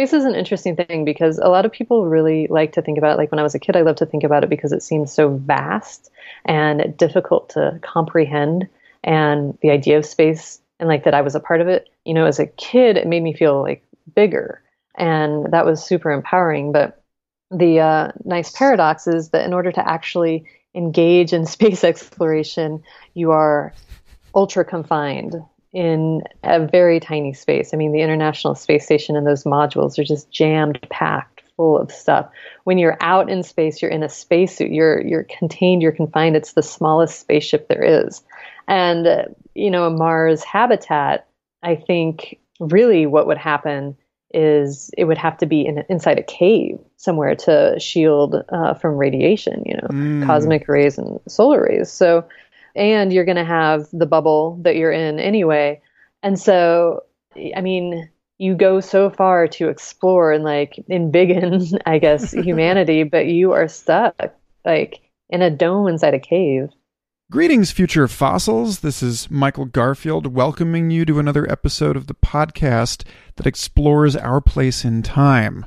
Space is an interesting thing because a lot of people really like to think about it. Like when I was a kid, I loved to think about it because it seems so vast and difficult to comprehend. And the idea of space and like that I was a part of it, you know, as a kid, it made me feel like bigger. And that was super empowering. But the uh, nice paradox is that in order to actually engage in space exploration, you are ultra confined in a very tiny space. I mean, the International Space Station and those modules are just jammed packed full of stuff. When you're out in space, you're in a spacesuit. You're you're contained. You're confined. It's the smallest spaceship there is, and uh, you know, a Mars habitat. I think really what would happen is it would have to be in, inside a cave somewhere to shield uh, from radiation, you know, mm. cosmic rays and solar rays. So, and you're going to have the bubble that you're in anyway. And so, I mean, you go so far to explore and like embiggen, I guess, humanity, but you are stuck like in a dome inside a cave. Greetings, future fossils. This is Michael Garfield welcoming you to another episode of the podcast that explores our place in time.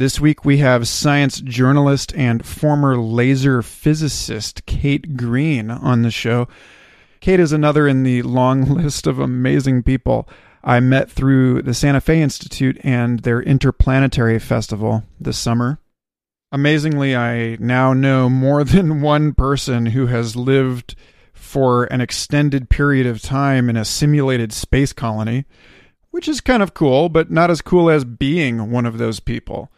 This week we have science journalist and former laser physicist Kate Greene on the show. Kate is another in the long list of amazing people I met through the Santa Fe Institute and their Interplanetary Festival this summer. Amazingly, I now know more than one person who has lived for an extended period of time in a simulated space colony, which is kind of cool, but not as cool as being one of those people.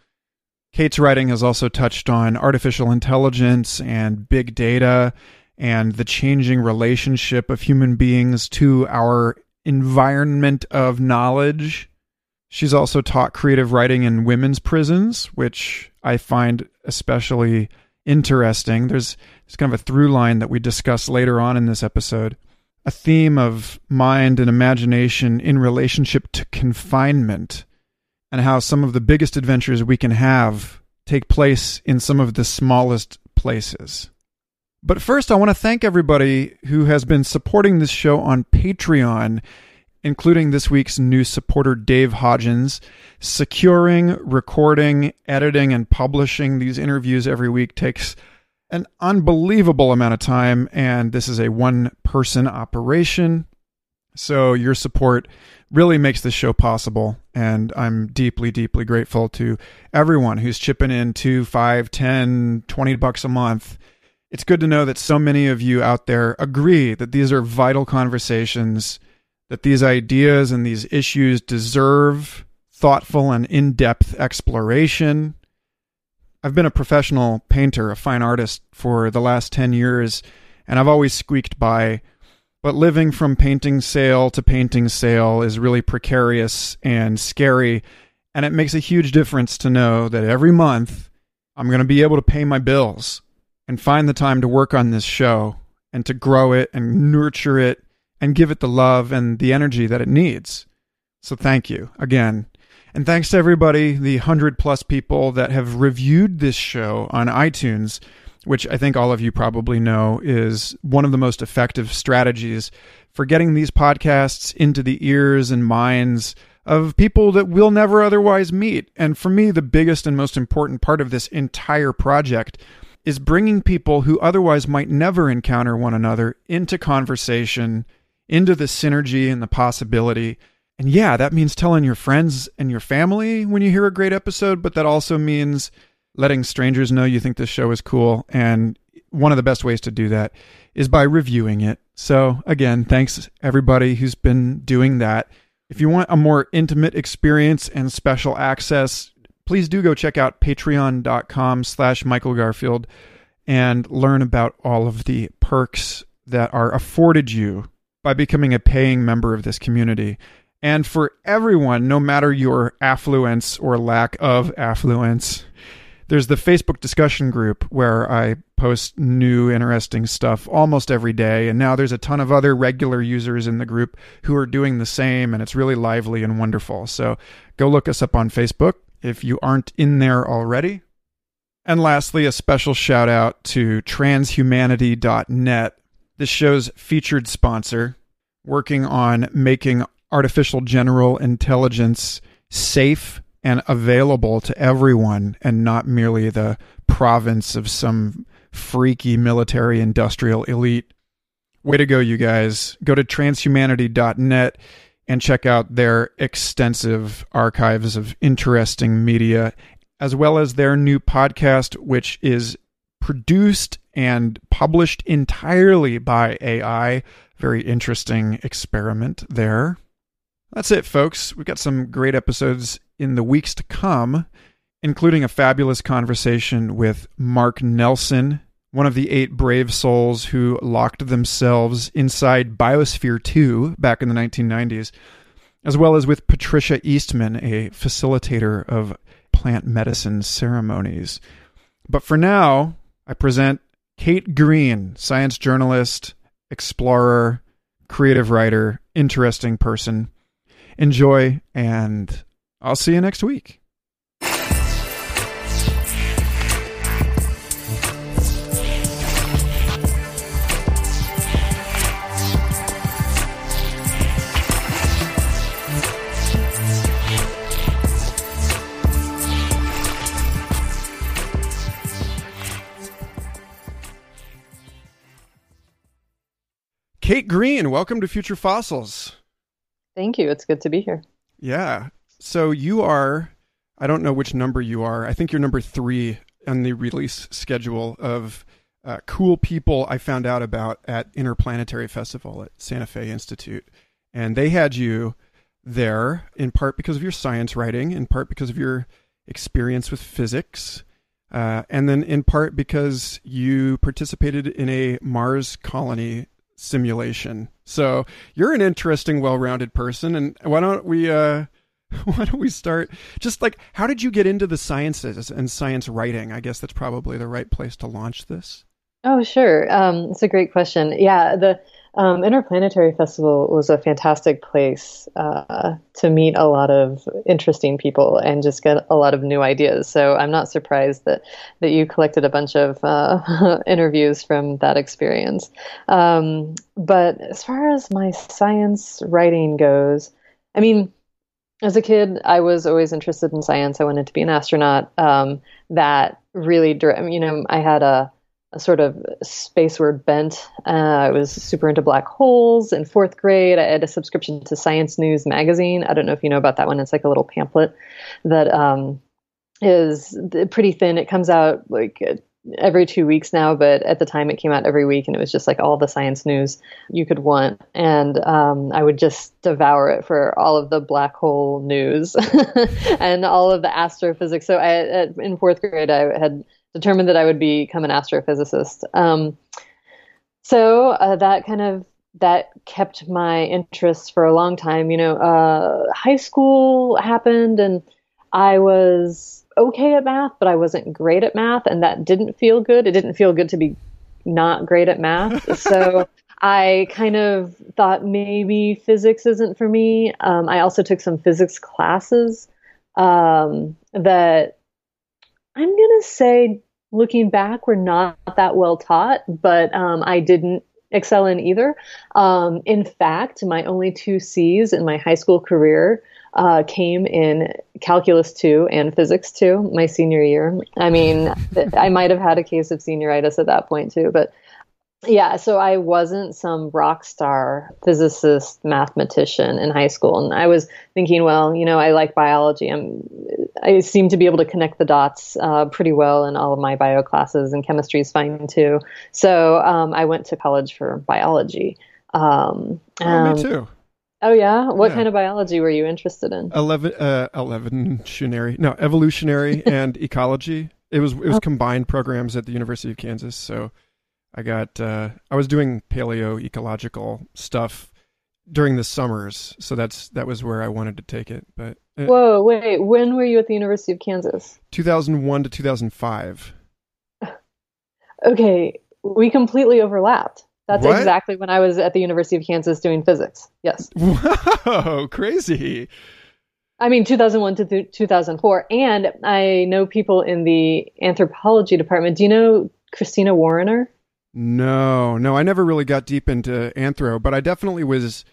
Kate's writing has also touched on artificial intelligence and big data and the changing relationship of human beings to our environment of knowledge She's also taught creative writing in women's prisons, which I find especially interesting. There's, there's kind of a through line that we discuss later on in this episode. A theme of mind and imagination in relationship to confinement, and how some of the biggest adventures we can have take place in some of the smallest places. But first, I want to thank everybody who has been supporting this show on Patreon including this week's new supporter, Dave Hodgins. Securing, recording, editing, and publishing these interviews every week takes an unbelievable amount of time, and this is a one person operation. So, your support really makes this show possible, and I'm deeply, deeply grateful to everyone who's chipping in two, five, ten, twenty bucks a month. It's good to know that so many of you out there agree that these are vital conversations that these ideas and these issues deserve thoughtful and in depth exploration. I've been a professional painter, a fine artist for the last 10 years, and I've always squeaked by. But living from painting sale to painting sale is really precarious and scary. And it makes a huge difference to know that every month I'm going to be able to pay my bills and find the time to work on this show and to grow it and nurture it and give it the love and the energy that it needs. So thank you again. And thanks to everybody, the 100 plus people that have reviewed this show on iTunes, which I think all of you probably know is one of the most effective strategies for getting these podcasts into the ears and minds of people that we'll never otherwise meet. And for me, the biggest and most important part of this entire project is bringing people who otherwise might never encounter one another into conversation into the synergy and the possibility. And yeah, that means telling your friends and your family when you hear a great episode, but that also means letting strangers know you think this show is cool. And one of the best ways to do that is by reviewing it. So, again, thanks everybody who's been doing that. If you want a more intimate experience and special access, please do go check out patreon.com slash Michael Garfield and learn about all of the perks that are afforded you by becoming a paying member of this community. And for everyone, no matter your affluence or lack of affluence, there's the Facebook discussion group where I post new interesting stuff almost every day. And now there's a ton of other regular users in the group who are doing the same, and it's really lively and wonderful. So go look us up on Facebook if you aren't in there already. And lastly, a special shout out to transhumanity.net this show's featured sponsor, working on making artificial general intelligence safe and available to everyone and not merely the province of some freaky military industrial elite. Way to go, you guys. Go to transhumanity.net and check out their extensive archives of interesting media, as well as their new podcast, which is produced and published entirely by AI. Very interesting experiment there. That's it, folks. We've got some great episodes in the weeks to come, including a fabulous conversation with Mark Nelson, one of the eight brave souls who locked themselves inside Biosphere 2 back in the 1990s, as well as with Patricia Eastman, a facilitator of plant medicine ceremonies. But for now, I present Kate Greene, science journalist, explorer, creative writer, interesting person enjoy, and I'll see you next week. Kate Greene, welcome to Future Fossils. Thank you. It's good to be here. Yeah. So you are, I don't know which number you are. I think you're number three on the release schedule of uh, cool people I found out about at Interplanetary Festival at Santa Fe Institute. And they had you there in part because of your science writing, in part because of your experience with physics, uh, and then in part because you participated in a Mars colony simulation. So you're an interesting, well-rounded person, and why don't we? Uh, why don't we start? Just like, how did you get into the sciences and science writing? I guess that's probably the right place to launch this. Oh, sure. Um, it's a great question. Yeah, the um, Interplanetary Festival was a fantastic place uh, to meet a lot of interesting people and just get a lot of new ideas. So I'm not surprised that that you collected a bunch of uh, interviews from that experience. Um, but as far as my science writing goes, I mean, as a kid, I was always interested in science. I wanted to be an astronaut. Um, that really, you know, I had a a sort of spaceward bent. Uh, I was super into black holes. In fourth grade, I had a subscription to Science News magazine. I don't know if you know about that one. It's like a little pamphlet that um, is pretty thin. It comes out like every two weeks now, but at the time it came out every week, and it was just like all the science news you could want. And um, I would just devour it for all of the black hole news and all of the astrophysics. So I, in fourth grade, I had determined that I would become an astrophysicist. Um, so uh, that kind of that kept my interest for a long time. You know, uh, high school happened, and I was okay at math, but I wasn't great at math, and that didn't feel good. It didn't feel good to be not great at math. so I kind of thought maybe physics isn't for me. Um, I also took some physics classes um, that I'm going to say, looking back, were not that well taught, but um, I didn't excel in either. Um, in fact, my only two C's in my high school career uh, came in calculus 2 and physics 2 my senior year. I mean, I might have had a case of senioritis at that point too, but yeah, so I wasn't some rock star physicist mathematician in high school, and I was thinking, well, you know, I like biology. I'm, I seem to be able to connect the dots uh, pretty well in all of my bio classes, and chemistry is fine too. So um, I went to college for biology. Um, oh, me too. Oh yeah, what yeah. kind of biology were you interested in? Eleven, uh, evolutionary, no, evolutionary and ecology. It was it was oh. combined programs at the University of Kansas, so I got uh, I was doing paleo ecological stuff during the summers, so that's that was where I wanted to take it. But uh, whoa, wait, when were you at the University of Kansas? Two thousand one to two thousand five. Okay, we completely overlapped. That's what? exactly when I was at the University of Kansas doing physics. Yes. Whoa, crazy. I mean, 2001 to th- 2004. And I know people in the anthropology department. Do you know Christina Warinner? No, no, I never really got deep into anthro, but I definitely was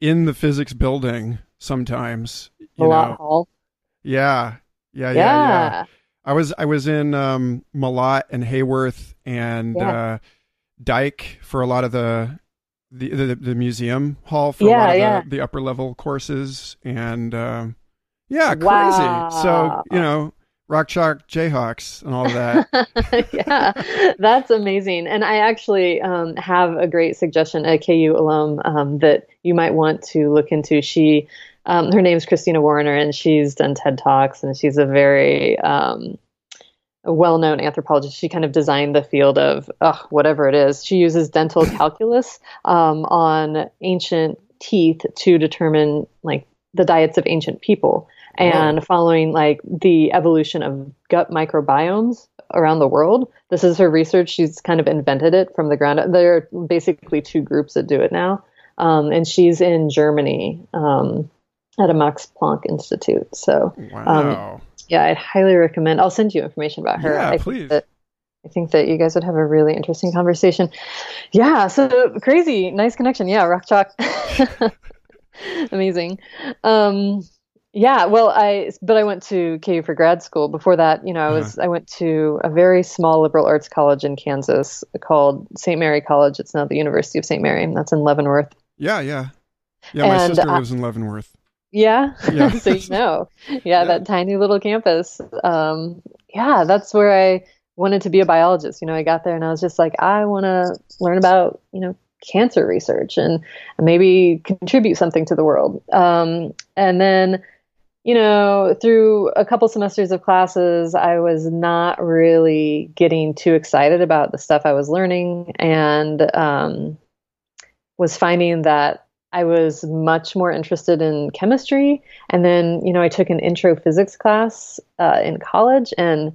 in the physics building sometimes. You Hall. Yeah. Yeah, yeah, yeah. yeah. I was I was in um Malott and Haworth and yeah. uh Dyche for a lot of the the the, the museum hall for yeah, a lot of yeah. the, the upper level courses and um yeah, crazy. Wow. So, you know, Rock Chalk Jayhawks and all of that. yeah, that's amazing. And I actually um, have a great suggestion, a KU alum um, that you might want to look into. She, um, her name's Christina Warinner, and she's done TED Talks, and she's a very um, well-known anthropologist. She kind of designed the field of ugh, whatever it is. She uses dental calculus um, on ancient teeth to determine like the diets of ancient people and following like the evolution of gut microbiomes around the world. This is her research. She's kind of invented it from the ground up. There are basically two groups that do it now. Um, and she's in Germany um, at a Max Planck Institute. So, um, wow. Yeah, I'd highly recommend. I'll send you information about her. Yeah, I please. That, I think that you guys would have a really interesting conversation. Yeah, so crazy, nice connection. Yeah, rock chalk. Amazing. Um, yeah, well, I but I went to KU for grad school. Before that, you know, I was uh-huh. I went to a very small liberal arts college in Kansas called St. Mary College. It's now the University of St. Mary. And that's in Leavenworth. Yeah, yeah, yeah. My and, sister lives in Leavenworth. Yeah, yeah. so you know, yeah, yeah, that tiny little campus. Um, yeah, that's where I wanted to be a biologist. You know, I got there and I was just like, I want to learn about you know cancer research and maybe contribute something to the world. Um, and then you know, through a couple semesters of classes, I was not really getting too excited about the stuff I was learning and um, was finding that I was much more interested in chemistry. And then, you know, I took an intro physics class uh, in college and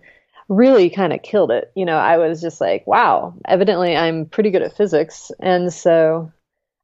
really kind of killed it. You know, I was just like, wow, evidently I'm pretty good at physics. And so,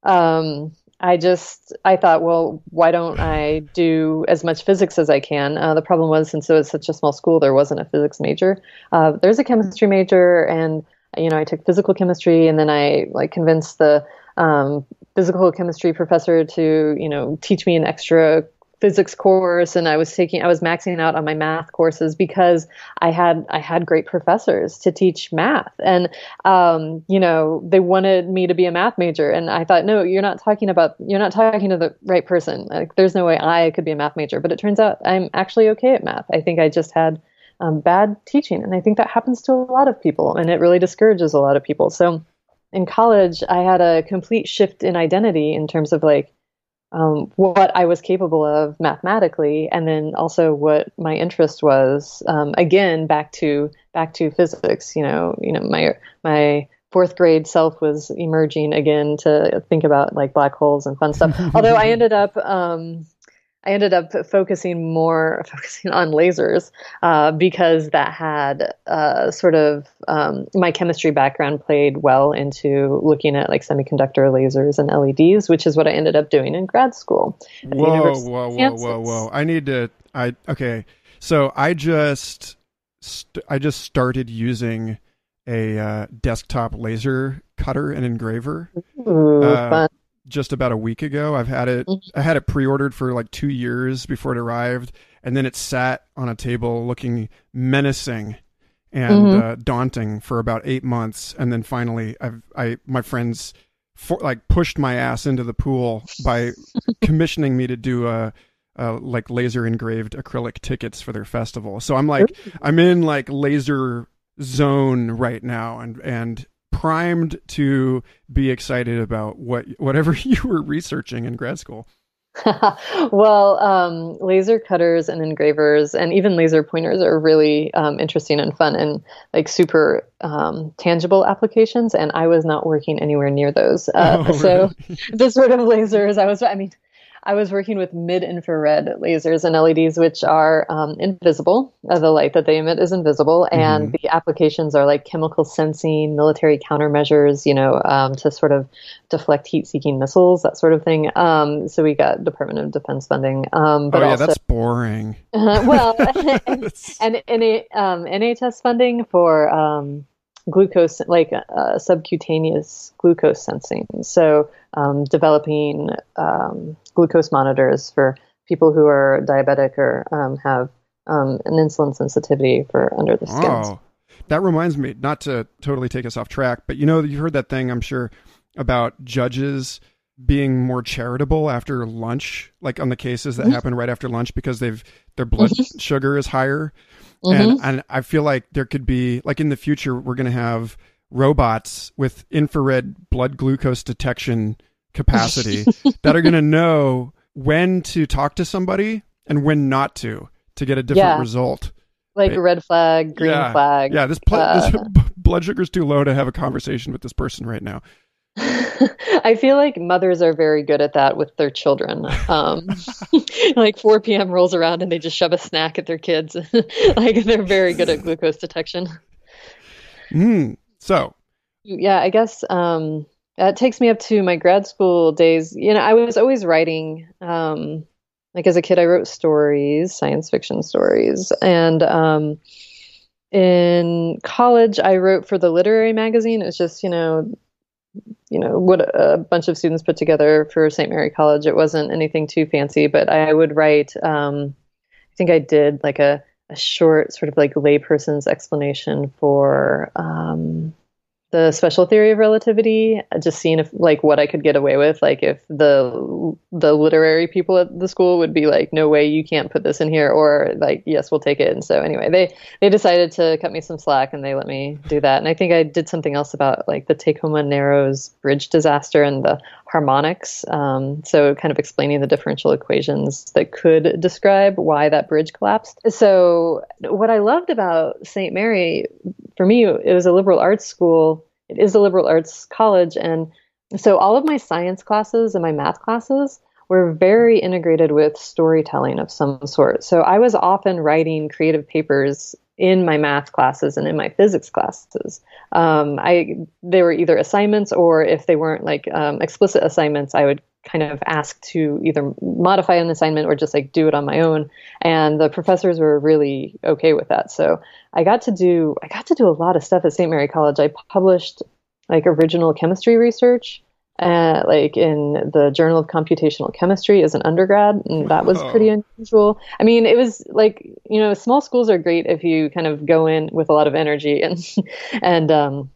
um, I just I thought, well, why don't I do as much physics as I can? Uh, the problem was since it was such a small school, there wasn't a physics major. Uh, there's a chemistry major, and you know I took physical chemistry, and then I like convinced the um, physical chemistry professor to you know teach me an extra physics course. And I was taking I was maxing out on my math courses because I had I had great professors to teach math. And um, you know they wanted me to be a math major. And I thought no you're not talking about you're not talking to the right person. Like there's no way I could be a math major. But it turns out I'm actually okay at math. I think I just had um, bad teaching. And I think that happens to a lot of people. And it really discourages a lot of people. So in college I had a complete shift in identity in terms of like um, what I was capable of mathematically, and then also what my interest was. Um, again, back to back to physics. You know, you know my my fourth grade self was emerging again to think about like black holes and fun stuff. Although I ended up um, I ended up focusing more focusing on lasers uh, because that had uh, sort of um, my chemistry background played well into looking at like semiconductor lasers and LEDs, which is what I ended up doing in grad school. Whoa, whoa, whoa, whoa, whoa! I need to. I okay. So I just st- I just started using a uh, desktop laser cutter and engraver. Ooh, uh, just about a week ago. I've had it mm-hmm. I had it pre-ordered for like 2 years before it arrived and then it sat on a table looking menacing and mm-hmm. uh, daunting for about 8 months and then finally I've I my friends for, like pushed my ass into the pool by commissioning me to do a uh, like laser engraved acrylic tickets for their festival. So I'm like I'm in like laser zone right now and and primed to be excited about what whatever you were researching in grad school? well, um, laser cutters and engravers and even laser pointers are really um, interesting and fun and like super um, tangible applications. And I was not working anywhere near those. Uh, oh, so the sort of lasers I was, I mean, I was working with mid infrared lasers and LEDs, which are um, invisible. Uh, the light that they emit is invisible, and mm-hmm. the applications are like chemical sensing, military countermeasures, you know, um, to sort of deflect heat seeking missiles, that sort of thing. Um, so we got Department of Defense funding. Um, but oh, yeah, also, that's boring. Uh, well, and, and, and NHS um, funding for um, glucose, like uh, subcutaneous glucose sensing. So um, developing um, glucose monitors for people who are diabetic or um, have um, an insulin sensitivity for under the skin. Oh, that reminds me, not to totally take us off track, but you know, you heard that thing, I'm sure, about judges being more charitable after lunch, like on the cases that mm-hmm. happen right after lunch because they've their blood mm-hmm. sugar is higher. Mm-hmm. And and I feel like there could be like in the future we're going to have robots with infrared blood glucose detection capacity that are going to know when to talk to somebody and when not to to get a different yeah. result. Like a red flag, green yeah. flag. Yeah, this, pl- uh, this blood sugar's too low to have a conversation with this person right now. I feel like mothers are very good at that with their children. Um, like 4 p.m. rolls around and they just shove a snack at their kids. like they're very good at glucose detection. Mm, so, yeah, I guess um, that takes me up to my grad school days. You know, I was always writing. Um, like as a kid, I wrote stories, science fiction stories, and um, in college, I wrote for the literary magazine. It was just you know you know what a bunch of students put together for St. Mary College. It wasn't anything too fancy, but I would write. Um, I think I did like a, a short sort of like layperson's explanation for um, the special theory of relativity, just seeing if like what I could get away with, like if the the literary people at the school would be like, no way, you can't put this in here, or like, yes, we'll take it. And so anyway, they they decided to cut me some slack and they let me do that. And I think I did something else about like the Tacoma Narrows bridge disaster and the harmonics. Um, so kind of explaining the differential equations that could describe why that bridge collapsed. So what I loved about St. Mary, for me, it was a liberal arts school it is a liberal arts college. And so all of my science classes and my math classes were very integrated with storytelling of some sort. So I was often writing creative papers in my math classes and in my physics classes. Um, I they were either assignments or if they weren't like um, explicit assignments, I would kind of asked to either modify an assignment or just like do it on my own. And the professors were really okay with that. So I got to do I got to do a lot of stuff at St. Mary College. I published like original chemistry research. Uh, like in the Journal of Computational Chemistry as an undergrad, and that was pretty unusual. I mean, it was like you know, small schools are great if you kind of go in with a lot of energy and and um,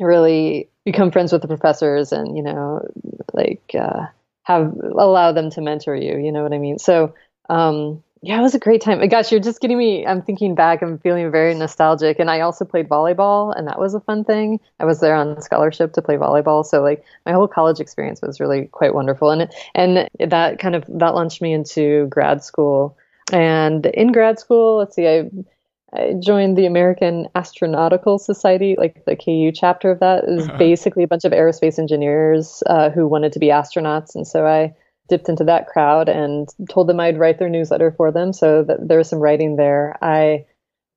really become friends with the professors, and you know, like uh, have allow them to mentor you. You know what I mean? So um, yeah, it was a great time. Gosh, you're just getting me. I'm thinking back. I'm feeling very nostalgic. And I also played volleyball, and that was a fun thing. I was there on scholarship to play volleyball, so like my whole college experience was really quite wonderful. And and that kind of that launched me into grad school. And in grad school, let's see, I I joined the American Astronautical Society, like the KU chapter of that is uh-huh. basically a bunch of aerospace engineers uh, who wanted to be astronauts, and so I dipped into that crowd and told them I'd write their newsletter for them. So that there was some writing there. I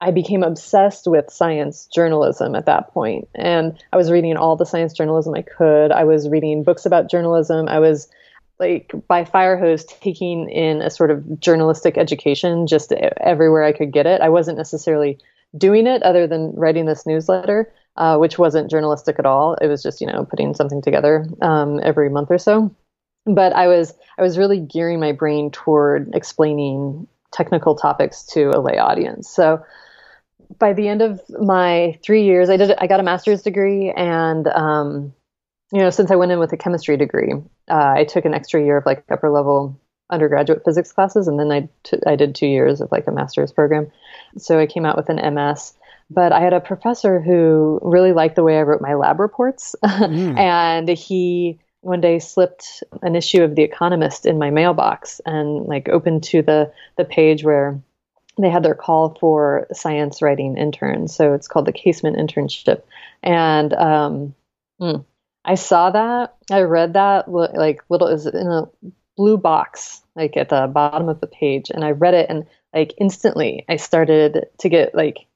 I became obsessed with science journalism at that point, and I was reading all the science journalism I could. I was reading books about journalism. I was like by fire hose taking in a sort of journalistic education just everywhere I could get it. I wasn't necessarily doing it other than writing this newsletter, uh, which wasn't journalistic at all. It was just you know putting something together um, every month or so. But I was I was really gearing my brain toward explaining technical topics to a lay audience. So by the end of my three years, I did I got a master's degree and um, you know, since I went in with a chemistry degree, uh, I took an extra year of like upper level undergraduate physics classes, and then I, t- I did two years of like a master's program. So I came out with an MS. But I had a professor who really liked the way I wrote my lab reports, mm. and he one day slipped an issue of The Economist in my mailbox and like opened to the the page where they had their call for science writing interns. So it's called the Casement Internship, and um, mm, I saw that. I read that like little is in a blue box like at the bottom of the page and I read it and like instantly I started to get like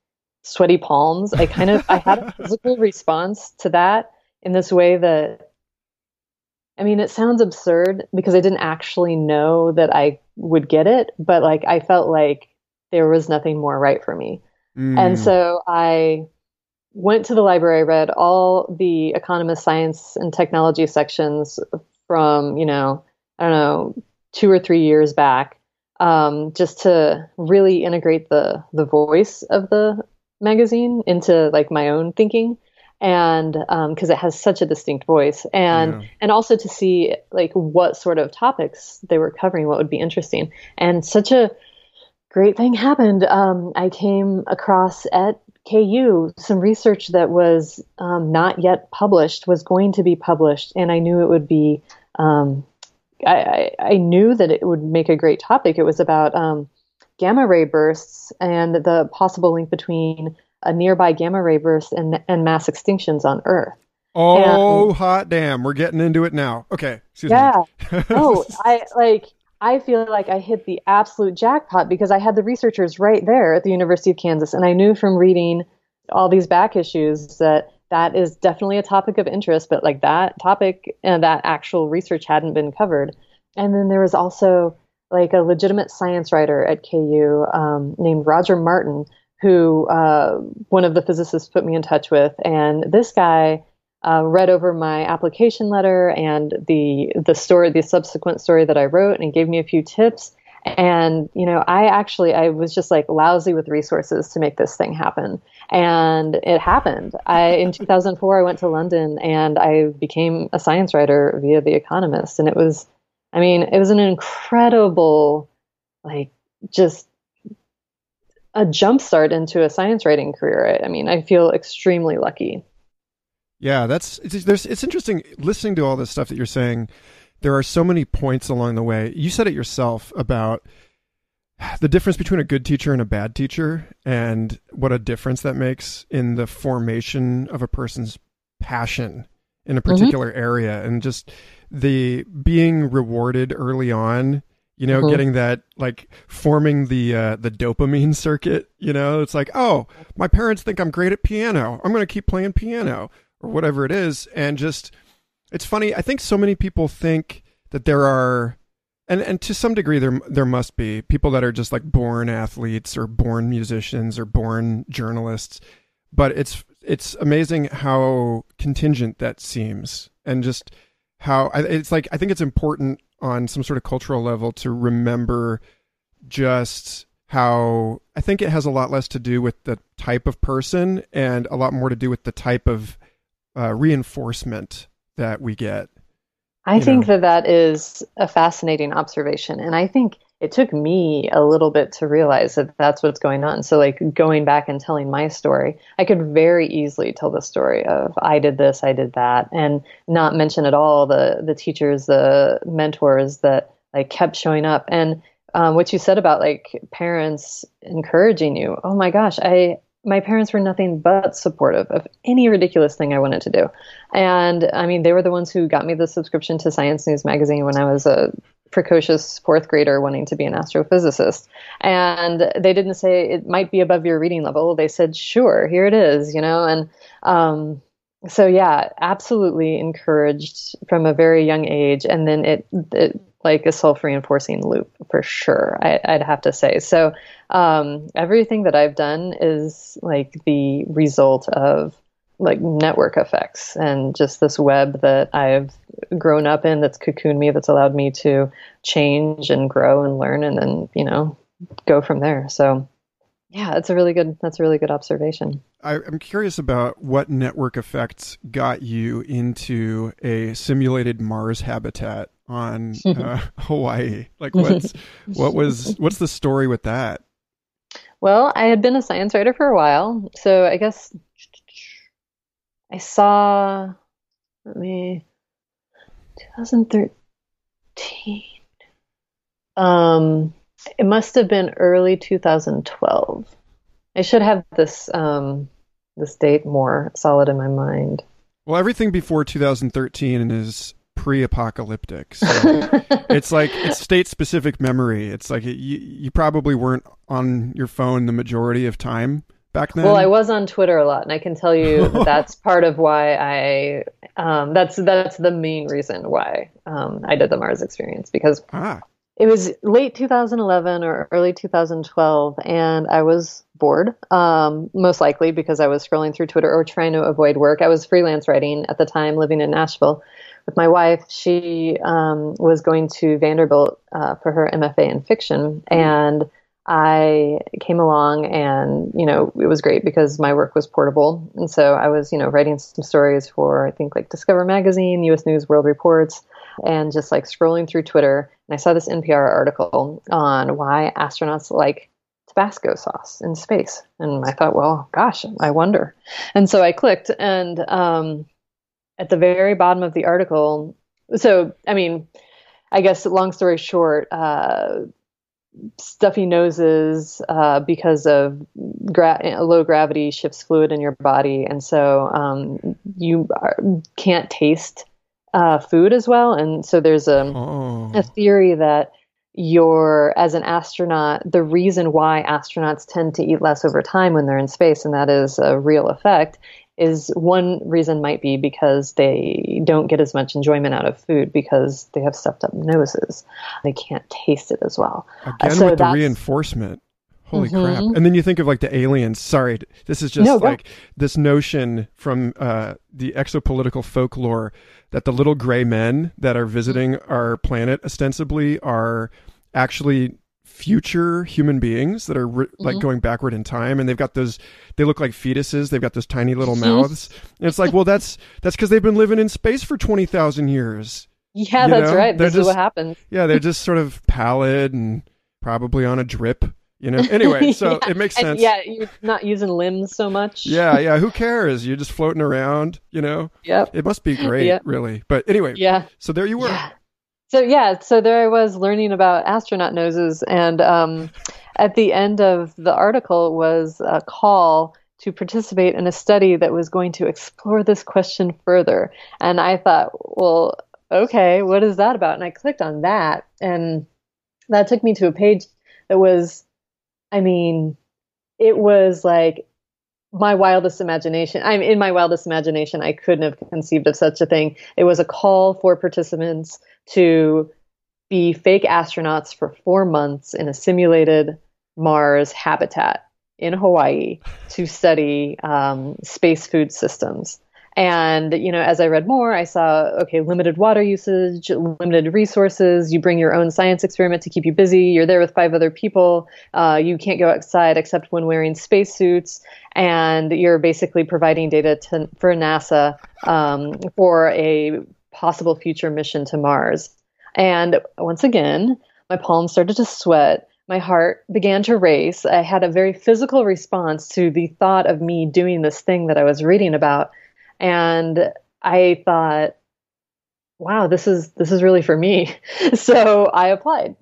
sweaty palms. I kind of I had a physical response to that in this way that I mean it sounds absurd because I didn't actually know that I would get it, but like I felt like there was nothing more right for me. Mm. And so I went to the library, read all the economist science and technology sections from, you know, I don't know, two or three years back. um, just to really integrate the the voice of the magazine into like my own thinking and because um, it has such a distinct voice and yeah. and also to see like what sort of topics they were covering what would be interesting and such a great thing happened um, i came across at ku some research that was um, not yet published was going to be published and i knew it would be um, I, I, knew that it would make a great topic it was about um, gamma ray bursts and the possible link between a nearby gamma ray burst and, and mass extinctions on Earth. Oh, and, hot damn. We're getting into it now. Okay. yeah. oh, I like, I feel like I hit the absolute jackpot because I had the researchers right there at the University of Kansas. And I knew from reading all these back issues that that is definitely a topic of interest, but like that topic and that actual research hadn't been covered. And then there was also like a legitimate science writer at KU um, named Roger Martin who uh, one of the physicists put me in touch with, and this guy uh, read over my application letter and the the story, the subsequent story that I wrote, and gave me a few tips. And you know, I actually I was just like lousy with resources to make this thing happen, and it happened. I in 2004 I went to London and I became a science writer via The Economist, and it was, I mean, it was an incredible, like just a jumpstart into a science writing career. I, I mean, I feel extremely lucky. Yeah, that's it's, there's it's interesting listening to all this stuff that you're saying. There are so many points along the way. You said it yourself about the difference between a good teacher and a bad teacher and what a difference that makes in the formation of a person's passion in a mm-hmm. particular mm-hmm. area and just the being rewarded early on you know, mm-hmm. getting that like forming the uh, the dopamine circuit. You know, it's like, oh, my parents think I'm great at piano. I'm going to keep playing piano or whatever it is, and just it's funny. I think so many people think that there are, and and to some degree there there must be people that are just like born athletes or born musicians or born journalists, but it's it's amazing how contingent that seems, and just how it's like I think it's important on some sort of cultural level to remember just how I think it has a lot less to do with the type of person and a lot more to do with the type of uh, reinforcement that we get. I think know. that that is a fascinating observation. And I think it took me a little bit to realize that that's what's going on. So, like going back and telling my story, I could very easily tell the story of I did this, I did that, and not mention at all the the teachers, the mentors that like kept showing up. And um, what you said about like parents encouraging you, oh my gosh, I my parents were nothing but supportive of any ridiculous thing I wanted to do. And I mean, they were the ones who got me the subscription to Science News magazine when I was a precocious fourth grader wanting to be an astrophysicist. And they didn't say it might be above your reading level. They said, sure, here it is, you know, and, um, so yeah, absolutely encouraged from a very young age. And then it, it like a self-reinforcing loop for sure. I, would have to say. So, um, everything that I've done is like the result of like network effects and just this web that I've grown up in that's cocooned me that's allowed me to change and grow and learn and then you know go from there so yeah that's a really good that's a really good observation. I, am curious about what network effects got you into a simulated mars habitat on uh, hawaii. Like what's what was what's the story with that? Well i had been a science writer for a while so i guess I saw, let me, 2013. Um, it must have been early 2012. I should have this um, this date more solid in my mind. Well, everything before 2013 is pre-apocalyptic. So it's like it's state-specific memory. It's like it, you you probably weren't on your phone the majority of time back then? Well, I was on Twitter a lot, and I can tell you that that's part of why I. Um, that's that's the main reason why um, I did the Mars experience because ah. It was late 2011 or early 2012, and I was bored, um, most likely because I was scrolling through Twitter or trying to avoid work. I was freelance writing at the time, living in Nashville with my wife. She um, was going to Vanderbilt uh, for her MFA in fiction, and I came along, and you know it was great because my work was portable, and so I was you know writing some stories for I think like Discover Magazine, U.S. News, World Reports and just like scrolling through Twitter, and I saw this NPR article on why astronauts like Tabasco sauce in space. And I thought, well, gosh, I wonder. And so I clicked, and um, at the very bottom of the article, so I mean, I guess long story short, uh, stuffy noses uh, because of gra- low gravity shifts fluid in your body, and so um, you are, can't taste uh, food as well. And so there's a, oh. a theory that you're, as an astronaut, the reason why astronauts tend to eat less over time when they're in space, and that is a real effect, is one reason might be because they don't get as much enjoyment out of food because they have stuffed up noses. They can't taste it as well. Again, so with the reinforcement. Holy mm-hmm. crap. And then you think of like the aliens. Sorry, this is just no, like this notion from uh, the exopolitical folklore that the little gray men that are visiting our planet ostensibly are actually future human beings that are re- mm-hmm. like going backward in time and they've got those they look like fetuses they've got those tiny little mm-hmm. mouths and it's like well that's that's because they've been living in space for 20,000 years yeah that's know? right they're this just, is what happens yeah they're just sort of pallid and probably on a drip you know anyway so yeah. it makes sense and yeah you're not using limbs so much. Yeah yeah who cares? You're just floating around you know? Yeah it must be great yep. really. But anyway yeah. so there you were. Yeah. so yeah so there i was learning about astronaut noses and um, at the end of the article was a call to participate in a study that was going to explore this question further. And i thought well okay what is that about? And i clicked on that and that took me to a page that was I mean, it was like my wildest imagination. I'm in my wildest imagination. I couldn't have conceived of such a thing. It was a call for participants to be fake astronauts for four months in a simulated Mars habitat in Hawaii to study um, space food systems. And, you know, as I read more, I saw, okay, limited water usage, limited resources. You bring your own science experiment to keep you busy. You're there with five other people. Uh, you can't go outside except when wearing spacesuits. And you're basically providing data to, for NASA um, for a possible future mission to Mars. And once again, my palms started to sweat my heart began to race. I had a very physical response to the thought of me doing this thing that I was reading about. And I thought, wow, this is this is really for me. so I applied.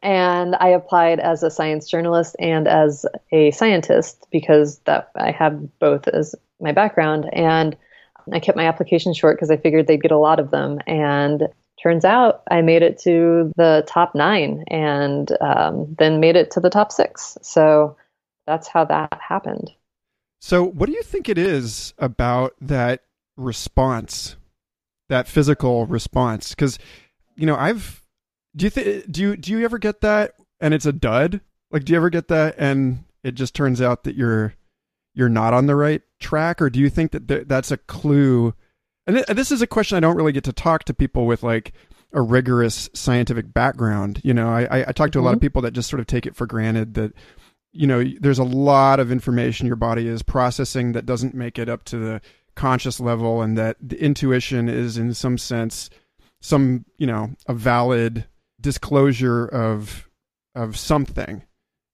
And I applied as a science journalist and as a scientist because that I have both as my background. And I kept my application short because I figured they'd get a lot of them. And turns out I made it to the top nine and um, then made it to the top six. So that's how that happened. So, what do you think it is about that response, that physical response? Because, you know, I've do you think do you do you ever get that and it's a dud? Like, do you ever get that and it just turns out that you're you're not on the right track, or do you think that th- that's a clue? And, th- this is a question I don't really get to talk to people with like a rigorous scientific background. You know, I, I, I talk to mm-hmm. a lot of mm-hmm. people that just sort of take it for granted that you know, there's a lot of information your body is processing that doesn't make it up to the conscious level, and that the intuition is, in some sense, some you know, a valid disclosure of of something.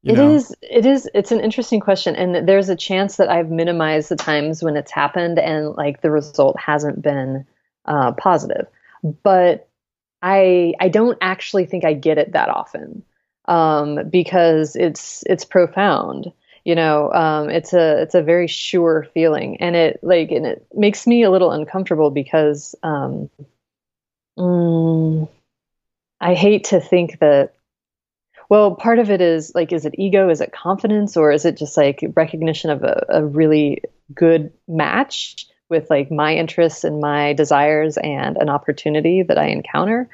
It know? is. It is. It's an interesting question, and there's a chance that I've minimized the times when it's happened, and like the result hasn't been uh, positive. But I I don't actually think I get it that often um, because it's it's profound. You know, um, it's a it's a very sure feeling, and it like and it makes me a little uncomfortable because um, mm, I hate to think that. Well, part of it is like, is it ego? Is it confidence, or is it just like recognition of a, a really good match with like my interests and my desires and an opportunity that I encounter?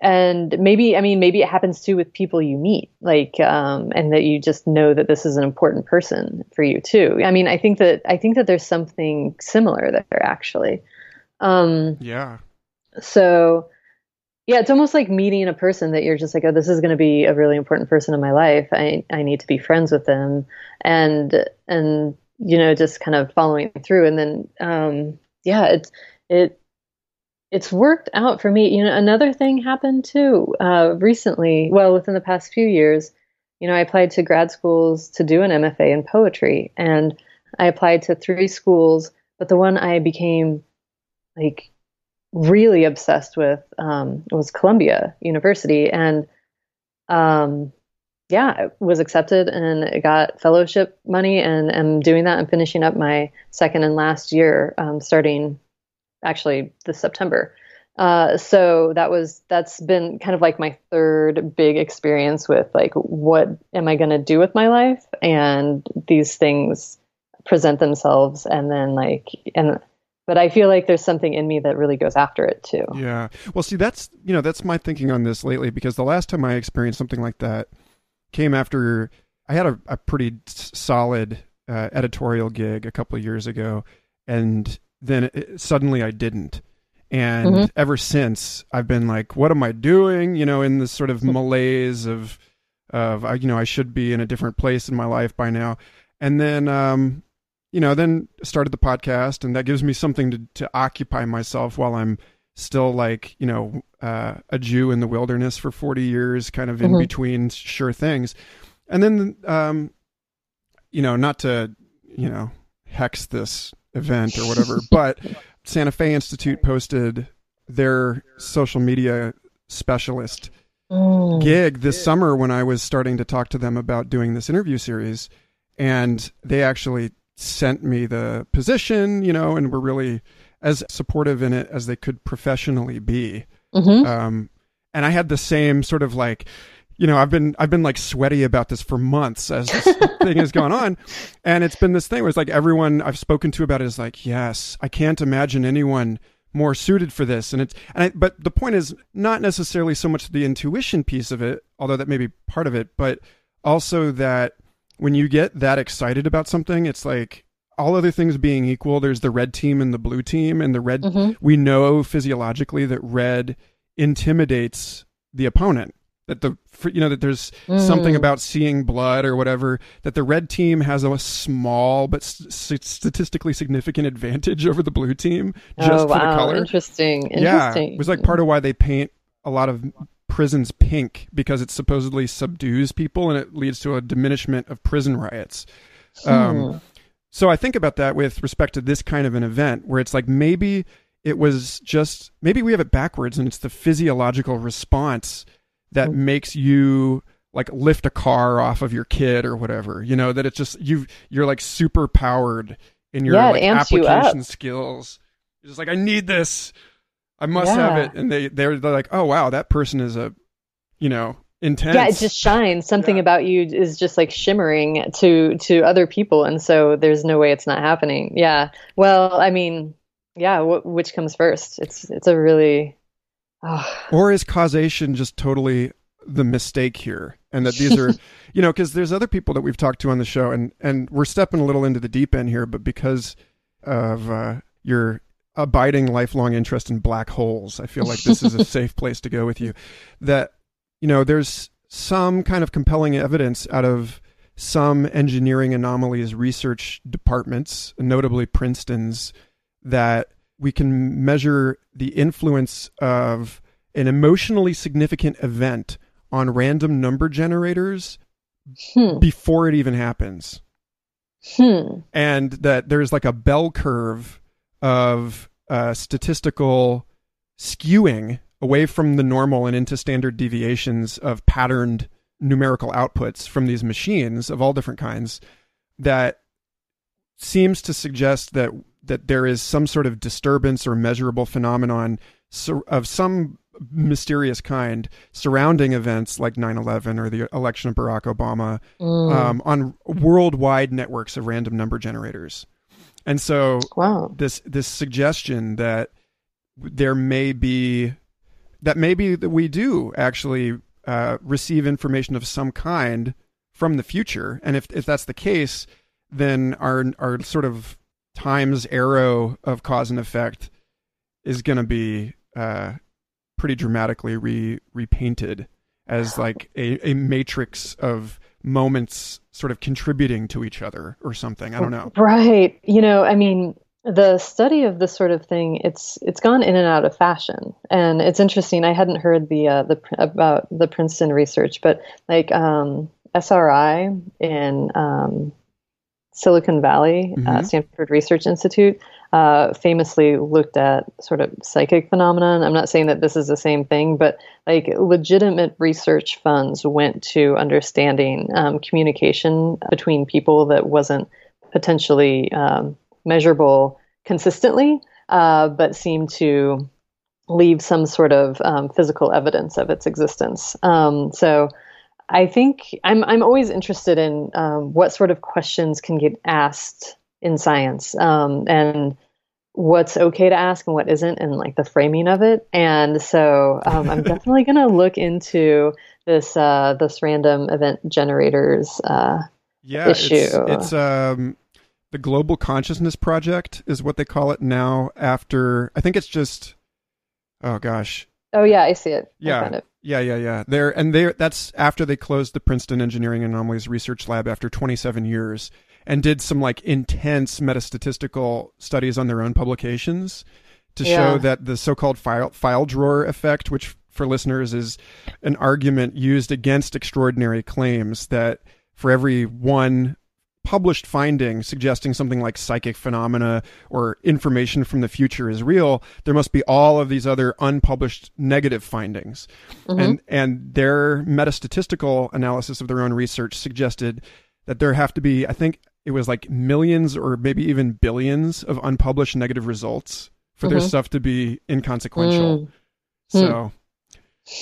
And maybe I mean maybe it happens too with people you meet, like um, and that you just know that this is an important person for you too. I mean, I think that I think that there's something similar there actually. Um, yeah. So yeah, it's almost like meeting a person that you're just like, oh, this is going to be a really important person in my life. I I need to be friends with them, and and you know just kind of following through, and then um, yeah, it's it it's worked out for me. You know, another thing happened too uh, recently. Well, within the past few years, you know, I applied to grad schools to do an MFA in poetry, and I applied to three schools, but the one I became like really obsessed with um, was Columbia University, and um, yeah, I was accepted and got fellowship money, and am doing that and finishing up my second and last year, um, starting actually this September. Uh, so that was that's been kind of like my third big experience with like what am I going to do with my life, and these things present themselves, and then like and but I feel like there's something in me that really goes after it too. Yeah. Well, see, that's you know that's my thinking on this lately because the last time I experienced something like that came after I had a, a pretty solid uh, editorial gig a couple of years ago, and then it, suddenly I didn't. And mm-hmm. ever since, I've been like, "What am I doing?" You know, in this sort of malaise of, of you know, I should be in a different place in my life by now. And then, um, you know, then started the podcast, and that gives me something to to occupy myself while I'm still like, you know, uh, a Jew in the wilderness for forty years, kind of in mm-hmm. between sure things. And then, um, you know, not to, you know, hex this event or whatever. but Santa Fe Institute posted their social media specialist mm. gig this summer when I was starting to talk to them about doing this interview series. And they actually sent me the position, you know, and were really as supportive in it as they could professionally be. Mm-hmm. Um, and I had the same sort of like, you know, I've been I've been like sweaty about this for months as this thing has gone on, and it's been this thing where it's like everyone I've spoken to about it is like, yes, I can't imagine anyone more suited for this, and it's and I, but the point is not necessarily so much the intuition piece of it, although that may be part of it, but also that when you get that excited about something, it's like all other things being equal, there's the red team and the blue team, and the red mm-hmm. we know physiologically that red intimidates the opponent that the you know that there's mm. something about seeing blood or whatever that the red team has a small but st- statistically significant advantage over the blue team just oh, wow. for the color. Interesting. Interesting. Yeah, it was like part of why they paint a lot of prisons pink because it supposedly subdues people and it leads to a diminishment of prison riots. Hmm. Um, so I think about that with respect to this kind of an event where it's like maybe it was just maybe we have it backwards and it's the physiological response that mm-hmm. makes you like lift a car off of your kid or whatever you know that it's just you you're like super powered in your yeah, like application skills. You're just like i need this. I must yeah. have it. And they they're, they're like oh wow that person is a you know intense. Yeah it just shines. Something yeah. about you is just like shimmering to to other people and so there's no way it's not happening. Yeah. Well i mean yeah w- which comes first? It's it's a really or is causation just totally the mistake here? And that these are, you know, because there's other people that we've talked to on the show, and and we're stepping a little into the deep end here, but because of uh, your abiding lifelong interest in black holes, I feel like this is a safe place to go with you. That you know, there's some kind of compelling evidence out of some engineering anomalies research departments, notably Princeton's, that we can measure the influence of an emotionally significant event on random number generators hmm. before it even happens. Hmm. And that there's like a bell curve of uh, statistical skewing away from the normal and into standard deviations of patterned numerical outputs from these machines of all different kinds that seems to suggest that that there is some sort of disturbance or measurable phenomenon of some mysterious kind surrounding events like 9-11 or the election of barack obama mm. um, on worldwide networks of random number generators and so wow. this this suggestion that there may be that maybe that we do actually uh, receive information of some kind from the future, and if if that's the case, then our our sort of times arrow of cause and effect is going to be uh, pretty dramatically re repainted as like a, a matrix of moments sort of contributing to each other or something. I don't know. Right. You know, I mean, the study of this sort of thing it's it's gone in and out of fashion and it's interesting i hadn't heard the uh, the about the princeton research but like um, sri in um, silicon valley uh, mm-hmm. uh, stanford research institute uh, famously looked at sort of psychic phenomenon i'm not saying that this is the same thing but like legitimate research funds went to understanding um, communication between people that wasn't potentially um, measurable consistently, uh, but seemed to leave some sort of um, physical evidence of its existence. Um, so I think I'm I'm always interested in um, what sort of questions can get asked in science um, and what's okay to ask and what isn't and like the framing of it and so um, i'm definitely going to look into this uh, this random event generators uh, yeah, issue it's, it's um the Global Consciousness Project is what they call it now. After I think it's just, oh gosh. Oh yeah, I see it. Yeah, it. Yeah, yeah, yeah. There and there. That's after they closed the Princeton Engineering Anomalies Research Lab after 27 years and did some like intense metastatistical studies on their own publications to yeah. show that the so-called file file drawer effect, which for listeners is an argument used against extraordinary claims that for every one published finding suggesting something like psychic phenomena or information from the future is real, there must be all of these other unpublished negative findings. Mm-hmm. And and their metastatistical analysis of their own research suggested that there have to be, I think it was like millions or maybe even billions of unpublished negative results for mm-hmm. their stuff to be inconsequential. Mm. So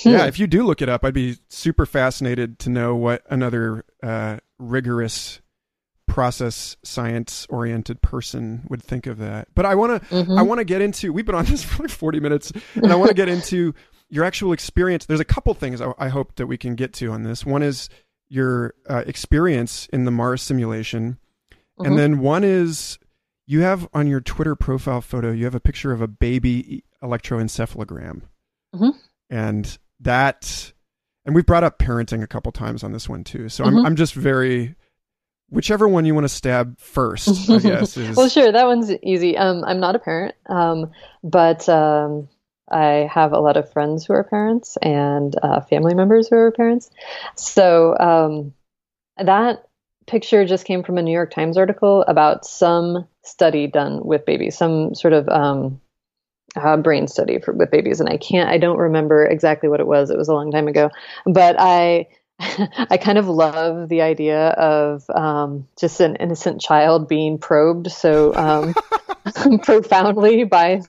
hmm. yeah, if you do look it up, I'd be super fascinated to know what another uh, rigorous process science oriented person would think of that. But I want to mm-hmm. I want to get into we've been on this for like 40 minutes and I want to get into your actual experience. There's a couple things I, I, hope that we can get to on this. One is your uh, experience in the Mars simulation. Mm-hmm. And then one is you have on your Twitter profile photo, you have a picture of a baby electroencephalogram. Mm-hmm. And that and we've brought up parenting a couple times on this one too. So I'm mm-hmm. I'm just very whichever one you want to stab first, I guess. Is... well, sure, that one's easy. Um, I'm not a parent, um, but um, I have a lot of friends who are parents and uh, family members who are parents. So um, that picture just came from a New York Times article about some study done with babies, some sort of um, uh, brain study for, with babies, and I can't, I don't remember exactly what it was. It was a long time ago, but I I kind of love the idea of um, just an innocent child being probed so um, profoundly by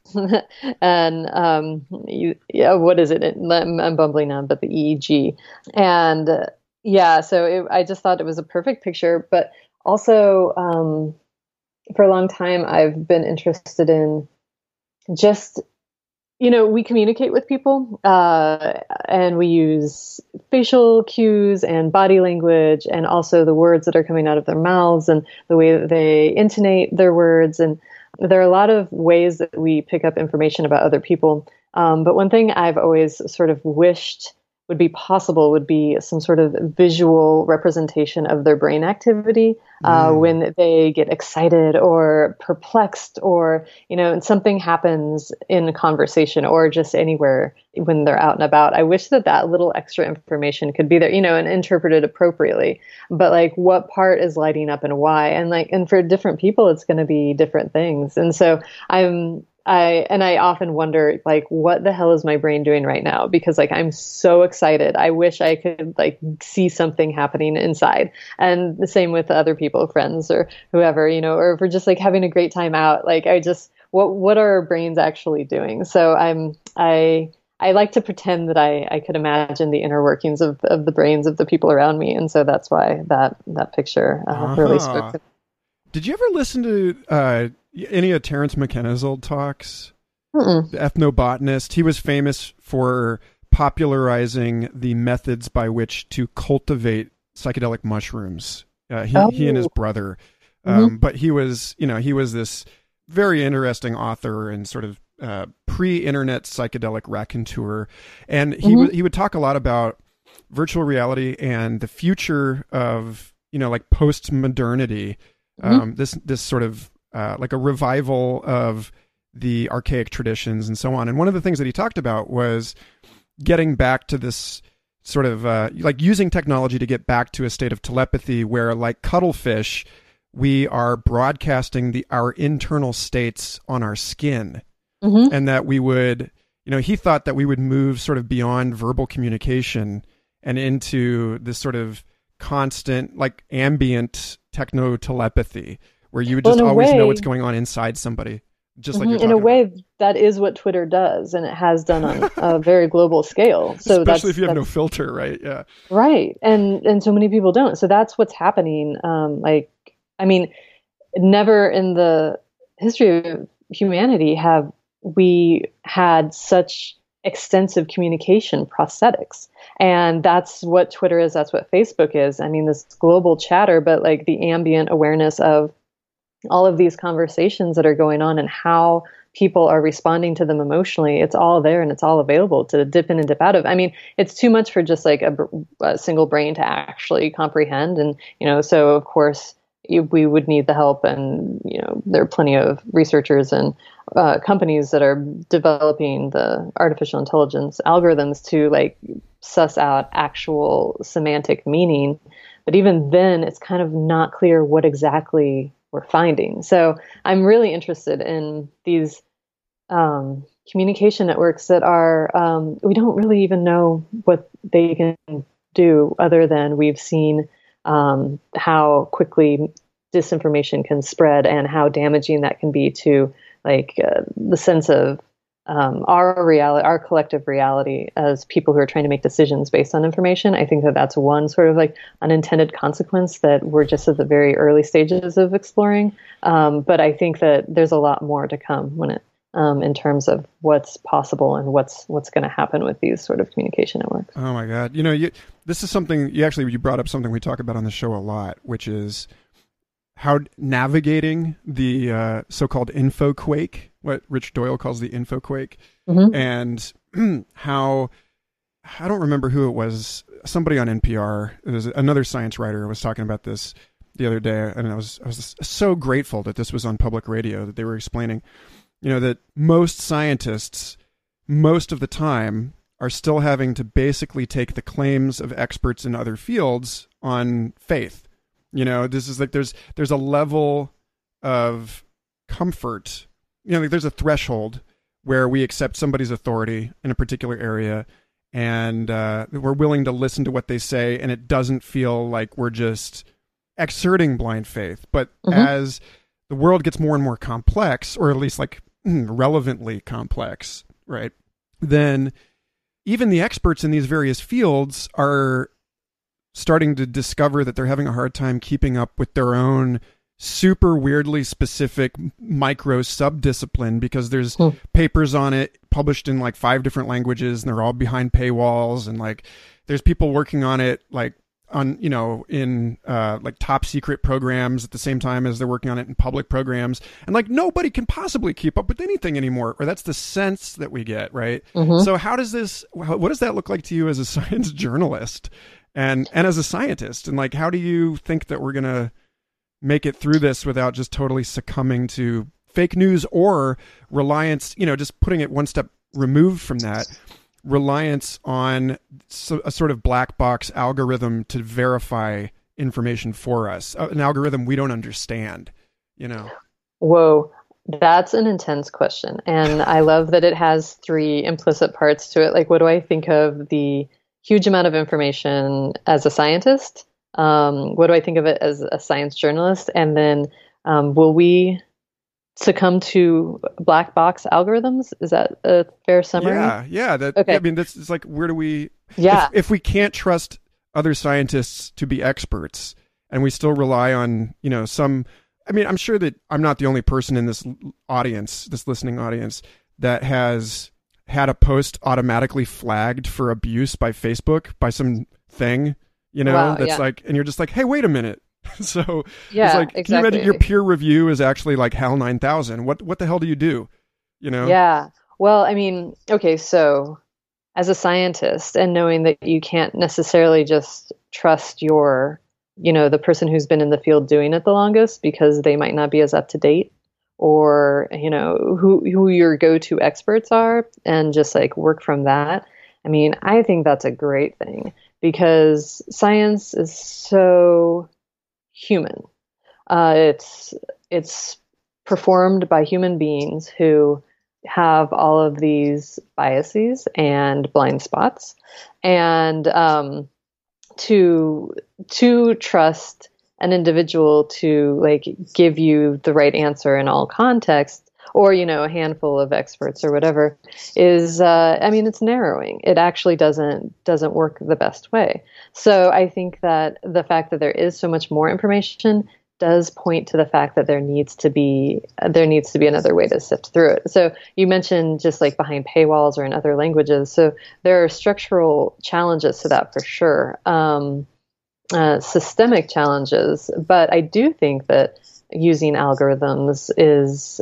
and um, you, yeah, what is it? I'm, I'm bumbling on, but the EEG and uh, yeah, so it, I just thought it was a perfect picture, but also um, for a long time I've been interested in just you know, we communicate with people uh, and we use facial cues and body language and also the words that are coming out of their mouths and the way that they intonate their words. And there are a lot of ways that we pick up information about other people. Um, but one thing I've always sort of wished would be possible would be some sort of visual representation of their brain activity uh, mm. when they get excited or perplexed or you know and something happens in a conversation or just anywhere when they're out and about. I wish that that little extra information could be there you know and interpreted appropriately. But like what part is lighting up and why? And like and for different people it's going to be different things. And so i'm I and I often wonder like what the hell is my brain doing right now because like I'm so excited. I wish I could like see something happening inside. And the same with other people, friends or whoever, you know, or if we're just like having a great time out, like I just what what are our brains actually doing? So I'm I I like to pretend that I, I could imagine the inner workings of, of the brains of the people around me, and so that's why that that picture uh, uh-huh. really spoke. Did you ever listen to uh, any of Terence McKenna's old talks? the ethnobotanist. He was famous for popularizing the methods by which to cultivate psychedelic mushrooms. Uh, he, oh. he and his oh. brother. Mm-hmm. Um, mm-hmm. But he was, you know, he was this very interesting author and sort of uh, pre-internet psychedelic raconteur, and he mm-hmm. w- he would talk a lot about virtual reality and the future of you know like post modernity. Mm-hmm. Um, this this sort of uh, like a revival of the archaic traditions and so on. And one of the things that he talked about was getting back to this sort of uh, like using technology to get back to a state of telepathy where, like cuttlefish, we are broadcasting the our internal states on our skin, mm-hmm. and that we would, you know, he thought that we would move sort of beyond verbal communication and into this sort of constant, like ambient techno telepathy, where you would just well, always way, know what's going on inside somebody just like mm-hmm. in a way about. that is what twitter does and it has done on a very global scale. So especially if you have no filter right? Yeah. Right and and so many people don't. So that's what's happening um like i mean never in the history of humanity have we had such extensive communication prosthetics. And that's what twitter is that's what facebook is. I mean this global chatter but like the ambient awareness of all of these conversations that are going on and how people are responding to them emotionally it's all there and it's all available to dip in and dip out of. I mean it's too much for just like a, a single brain to actually comprehend and you know so of course we would need the help and you know there are plenty of researchers and uh, companies that are developing the artificial intelligence algorithms to like suss out actual semantic meaning. But even then it's kind of not clear what exactly we're finding. So I'm really interested in these um, communication networks that are, um, we don't really even know what they can do other than we've seen um, how quickly disinformation can spread and how damaging that can be to like uh, the sense of um, our reality, our collective reality as people who are trying to make decisions based on information. I think that that's one sort of like unintended consequence that we're just at the very early stages of exploring. Um, but I think that there's a lot more to come when it um, in terms of what's possible and what's what's going to happen with these sort of communication networks. Oh my God! You know, you, this is something you actually you brought up something we talk about on the show a lot, which is how navigating the uh, so-called info quake, what Rich Doyle calls the info quake, mm-hmm. and how I don't remember who it was. Somebody on NPR, it was another science writer, was talking about this the other day, and I was I was so grateful that this was on public radio that they were explaining, you know, that most scientists, most of the time, are still having to basically take the claims of experts in other fields on faith you know, this is like there's there's a level of comfort. You know, like there's a threshold where we accept somebody's authority in a particular area and uh, we're willing to listen to what they say and it doesn't feel like we're just exerting blind faith but mm-hmm. as the world gets more and more complex or at least like relevantly complex right then even the experts in these various fields are starting to discover that they're having a hard time keeping up with their own super weirdly specific micro subdiscipline because there's hmm. papers on it published in like five different languages and they're all behind paywalls and like there's people working on it like on you know in uh, like top secret programs at the same time as they're working on it in public programs and like nobody can possibly keep up with anything anymore or that's the sense that we get right mm-hmm. so how does this what does that look like to you as a science journalist and and as a scientist and like how do you think that we're to make it through this without just totally succumbing to fake news or reliance you know just putting it one step removed from that reliance on a sort of black box algorithm to verify information for us uh, an algorithm we don't understand you know? Whoa that's an intense question and i love that it has three implicit parts to it. Like what do i think of the huge amount of information as a scientist. Um, what do I think of it as a science journalist? And then um, will we succumb to black box algorithms? Is that a fair summary? Yeah, yeah. That, okay. I mean, this is like where do we? Yeah. If, if we can't trust other scientists to be experts, and we still rely on you know some. I mean, I'm sure that I'm not the only person in this audience, this listening audience, that has had a post automatically flagged for abuse by Facebook by some thing, you know, Wow, that's yeah. like, and you're just like, hey, wait a minute. so Yeah, it's like, can you imagine your peer review is actually like HAL 9000? What, what the hell do you do? You know? Yeah. Well, I mean, okay, so as a scientist and knowing that you can't necessarily just trust your, you know, the person who's been in the field doing it the longest because they might not be as up to date or, you know, who who your go-to experts are and just like work from that. I mean, I think that's a great thing because science is so human. Uh, it's it's performed by human beings who have all of these biases and blind spots, and um, to to trust an individual to like give you the right answer in all contexts or you know a handful of experts or whatever is uh, i mean it's narrowing it actually doesn't doesn't work the best way so i think that the fact that there is so much more information does point to the fact that there needs to be there needs to be another way to sift through it. So you mentioned just like behind paywalls or in other languages. So there are structural challenges to that for sure, um, uh, systemic challenges. But I do think that using algorithms is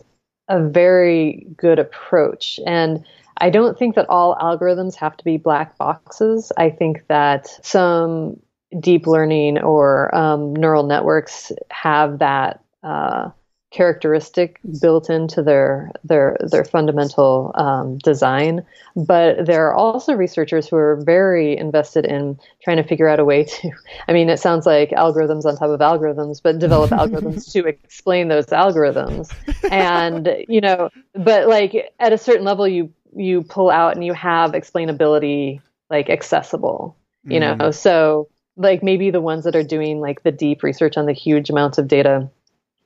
a very good approach and. I don't think that all algorithms have to be black boxes. I think that some deep learning or um, neural networks have that uh, characteristic built into their their their fundamental um, design. But there are also researchers who are very invested in trying to figure out a way to. I mean, it sounds like algorithms on top of algorithms, but develop algorithms to explain those algorithms. And you know, but like at a certain level, you you pull out and you have explainability like accessible. You know, Mm. so like maybe the ones that are doing like the deep research on the huge amounts of data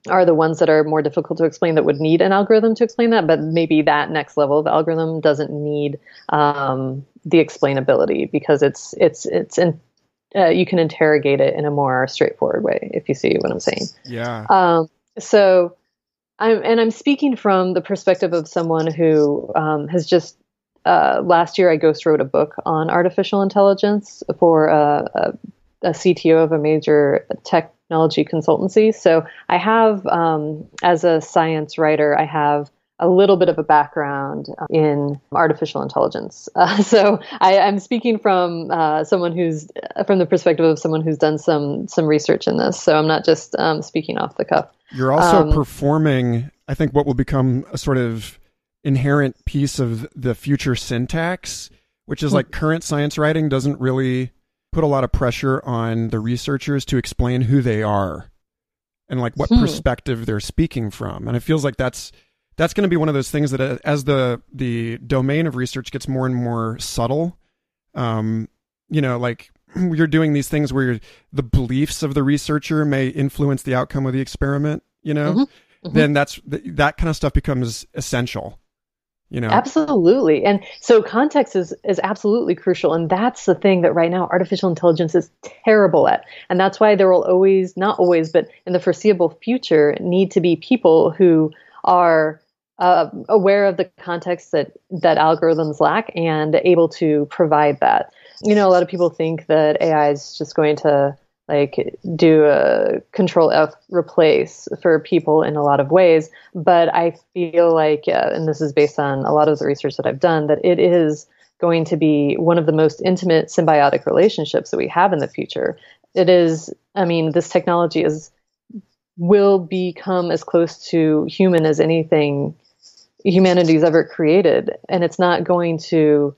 are the ones that are more difficult to explain that would need an algorithm to explain that but maybe that next level of algorithm doesn't need um, the explainability because it's it's it's in, uh, you can interrogate it in a more straightforward way if you see what i'm saying Yeah. um, so I'm, and I'm speaking from the perspective of someone who um, has just uh, last year I ghost wrote a book on artificial intelligence for a, a, a CTO of a major technology consultancy. So I have, um, as a science writer, I have a little bit of a background in artificial intelligence. Uh, so I, I'm speaking from uh, someone who's from the perspective of someone who's done some some research in this. So I'm not just um, speaking off the cuff. You're also Um, performing, I think, what will become a sort of inherent piece of the future syntax, which is like current science writing doesn't really put a lot of pressure on the researchers to explain who they are and like what Hmm. perspective they're speaking from. And it feels like that's that's going to be one of those things that uh, as the the domain of research gets more and more subtle, um, you know, like you're doing these things where the beliefs of the researcher may influence the outcome of the experiment, you know, Mhm, mhm. then that's that kind of stuff becomes essential, you know. Absolutely. And so context is is absolutely crucial and that's the thing that right now artificial intelligence is terrible at. And that's why there will always not always but in the foreseeable future need to be people who are uh, aware of the context that that algorithms lack and able to provide that. You know, a lot of people think that AI is just going to like do a control F replace for people in a lot of ways. But I feel like, uh, and this is based on a lot of the research that I've done, that it is going to be one of the most intimate symbiotic relationships that we have in the future. It is, I mean, this technology is will become as close to human as anything humanity's ever created, and it's not going to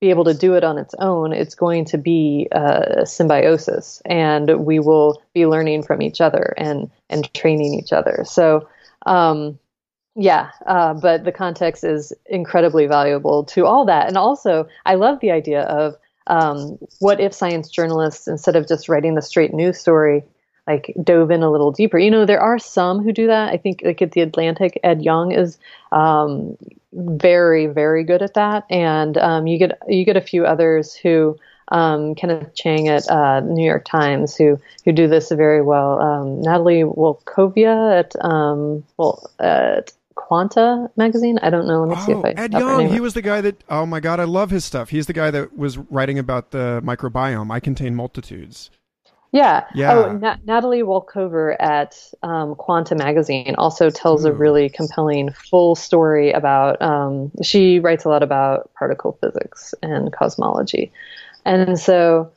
be able to do it on its own. It's going to be a symbiosis, and we will be learning from each other and and training each other. So, um, yeah, uh, but the context is incredibly valuable to all that, and also I love the idea of um, what if science journalists, instead of just writing the straight news story, like dove in a little deeper. You know, there are some who do that. I think like at the Atlantic, Ed Young is um, very, very good at that, and um, you get you get a few others who. Um, Kenneth Chang at uh, New York Times, who who do this very well. Um, Natalie Wolchover at um, well at Quanta magazine. I don't know. Let me oh, see if I. Ed Yong. He was the guy that. Oh my God, I love his stuff. He's the guy that was writing about the microbiome. I contain multitudes. Yeah. Yeah. Oh, Na- Natalie Wolchover at um, Quanta Magazine also tells Ooh. a really compelling full story about. Um, she writes a lot about particle physics and cosmology, and so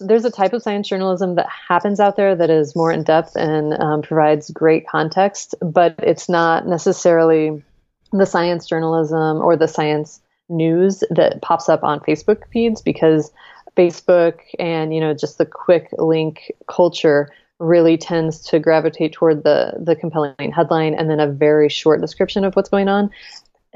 there's a type of science journalism that happens out there that is more in depth and um, provides great context, but it's not necessarily the science journalism or the science news that pops up on Facebook feeds because Facebook and you know just the quick link culture really tends to gravitate toward the the compelling headline and then a very short description of what's going on.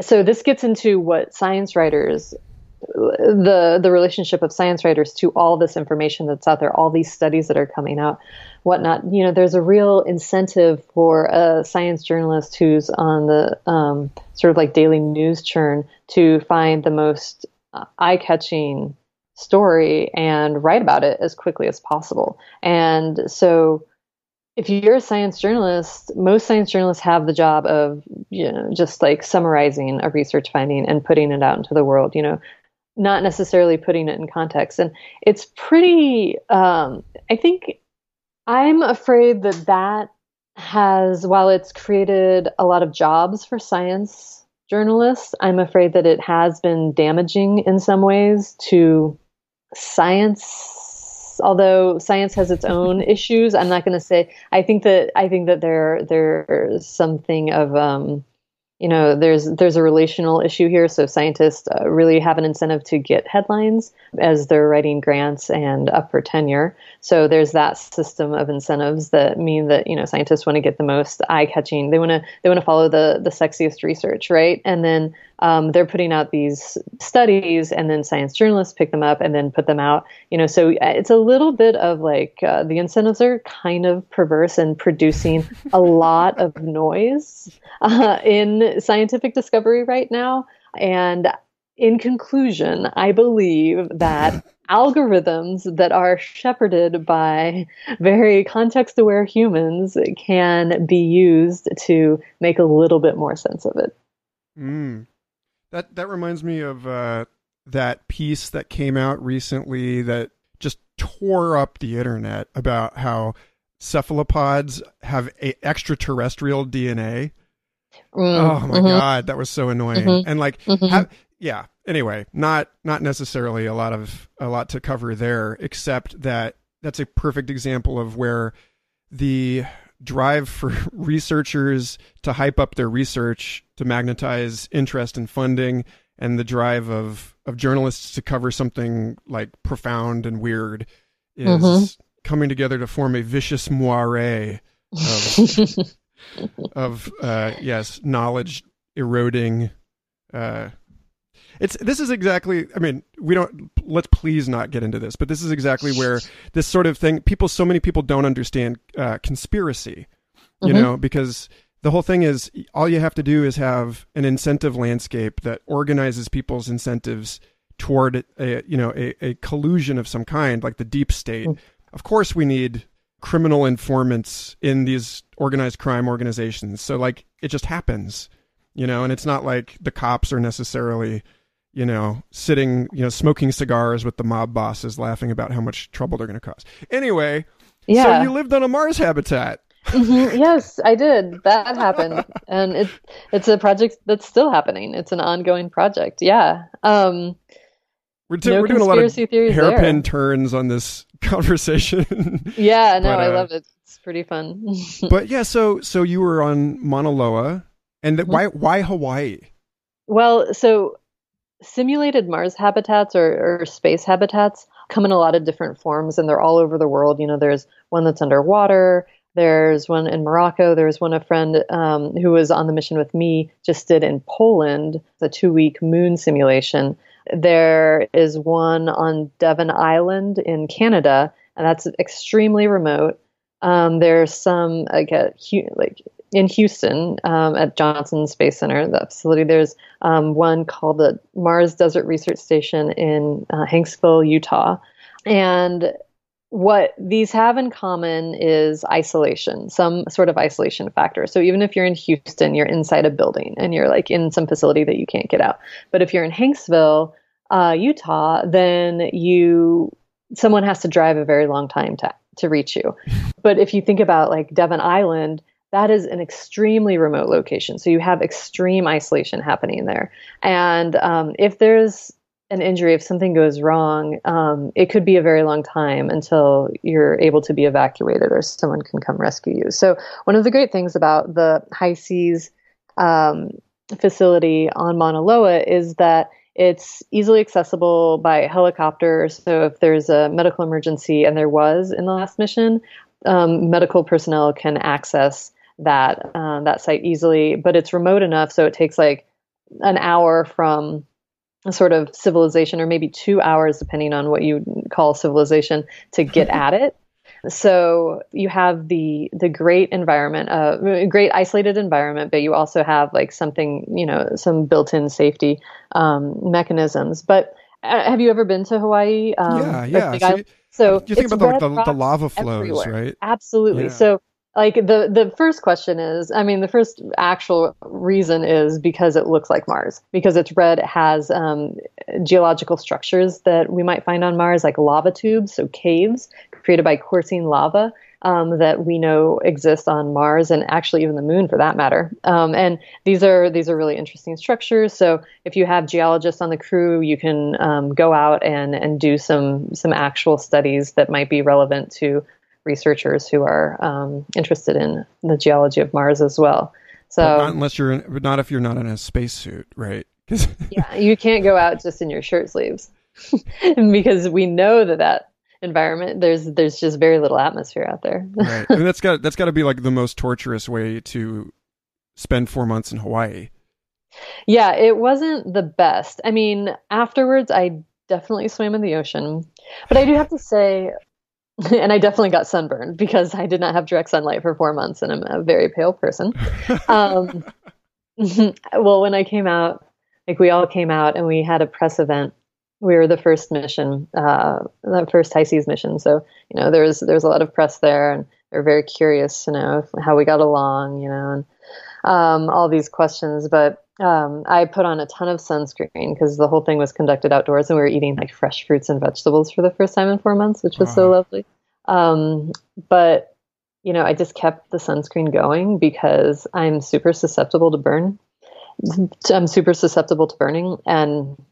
So this gets into what science writers the the relationship of science writers to all this information that's out there, all these studies that are coming out, whatnot. You know, there's a real incentive for a science journalist who's on the um, sort of like daily news churn to find the most uh, eye-catching story and write about it as quickly as possible. And so if you're a science journalist, most science journalists have the job of, you know, just like summarizing a research finding and putting it out into the world, you know, not necessarily putting it in context. And it's pretty, um, I think I'm afraid that that has, while it's created a lot of jobs for science journalists, I'm afraid that it has been damaging in some ways to science although science has its own issues i'm not going to say i think that i think that there there's something of um, you know there's there's a relational issue here. So scientists uh, really have an incentive to get headlines as they're writing grants and up for tenure. So there's that system of incentives that mean that you know scientists want to get the most eye catching they want to they want to follow the the sexiest research right? And then um, they're putting out these studies and then science journalists pick them up and then put them out you know so uh, it's a little bit of like uh, the incentives are kind of perverse and producing a lot of noise uh, in scientific discovery right now and in conclusion i believe that algorithms that are shepherded by very context aware humans can be used to make a little bit more sense of it Mm. That that reminds me of uh, that piece that came out recently that just tore up the internet about how cephalopods have a extraterrestrial DNA. Mm, oh my mhm, god, that was so annoying. Mhm. And like, mhm. ha- yeah. Anyway, not not necessarily a lot of a lot to cover there, except that that's a perfect example of where the drive for researchers to hype up their research to magnetize interest and funding and the drive of of journalists to cover something like profound and weird is Mhm. coming together to form a vicious moire of of uh yes knowledge eroding uh it's this is exactly i mean we don't let's please not get into this but this is exactly where this sort of thing people so many people don't understand uh conspiracy you Mhm. know because the whole thing is all you have to do is have an incentive landscape that organizes people's incentives toward a you know a, a collusion of some kind like the deep state Mm. of course we need criminal informants in these organized crime organizations so like it just happens you know and it's not like the cops are necessarily you know sitting you know smoking cigars with the mob bosses laughing about how much trouble they're going to cause. Anyway yeah. so you lived on a mars habitat. Mhm, yes i did. That happened. And it's it's a project that's still happening. It's an ongoing project. Yeah. Um we're, do- no we're doing a lot of hairpin there. turns on this conversation. Yeah no But, i uh, love it. It's pretty fun. but yeah so so you were on mauna loa. And Mhm. why why hawaii? Well, so simulated Mars habitats or, or space habitats come in a lot of different forms and they're all over the world. You know, there's one that's underwater, there's one in Morocco, there's one a friend um, who was on the mission with me just did in Poland, a two week moon simulation. There is one on Devon Island in Canada, and that's extremely remote. Um, there's some like, a, like in Houston um, at Johnson Space Center, the facility. There's um, one called the Mars Desert Research Station in uh, Hanksville, Utah, and what these have in common is isolation, some sort of isolation factor. So even if you're in Houston, you're inside a building and you're like in some facility that you can't get out. But if you're in Hanksville, uh, Utah, then you someone has to drive a very long time to to reach you. But if you think about like Devon Island, that is an extremely remote location. So you have extreme isolation happening there. And um, if there's an injury, if something goes wrong, um, it could be a very long time until you're able to be evacuated or someone can come rescue you. So, one of the great things about the HI-SEAS um, facility on Mauna Loa is that it's easily accessible by helicopter. So, if there's a medical emergency, and there was in the last mission, um, medical personnel can access that uh, that site easily. But it's remote enough, so it takes like an hour from sort of civilization, or maybe two hours, depending on what you call civilization, to get at it. So you have the the great environment, uh, great isolated environment, but you also have like something, you know, some built-in safety um, mechanisms. But uh, have you ever been to Hawaii? Um, yeah, yeah. So, so you think about the, the, the, lava flows, everywhere. right? Absolutely. Yeah. So like the the first question is i mean the first actual reason is because it looks like mars because it's red it has um, geological structures that we might find on mars like lava tubes so caves created by coursing lava um, that we know exist on Mars and actually even the Moon for that matter. Um, and these are these are really interesting structures. So if you have geologists on the crew, you can um, go out and and do some some actual studies that might be relevant to researchers who are um, interested in the geology of Mars as well. So not unless you're in, not if you're not in a spacesuit, right? yeah, you can't go out just in your shirt sleeves because we know that that environment there's there's just very little atmosphere out there. right, and that's got that's got to be like the most torturous way to spend four months in Hawaii. Yeah, it wasn't the best. I mean, afterwards, I definitely swam in the ocean, but I do have to say, and I definitely got sunburned because I did not have direct sunlight for four months, and I'm a very pale person. um, well, when I came out, like we all came out, and we had a press event. We were the first mission, uh, the first HI-SEAS mission. So you know, there's there's a lot of press there, and they're very curious to know how we got along, you know, and um, all these questions. But um, I put on a ton of sunscreen because the whole thing was conducted outdoors and we were eating like fresh fruits and vegetables for the first time in four months, which was so lovely. Um, but, you know, I just kept the sunscreen going because I'm super susceptible to burn. I'm super susceptible to burning. And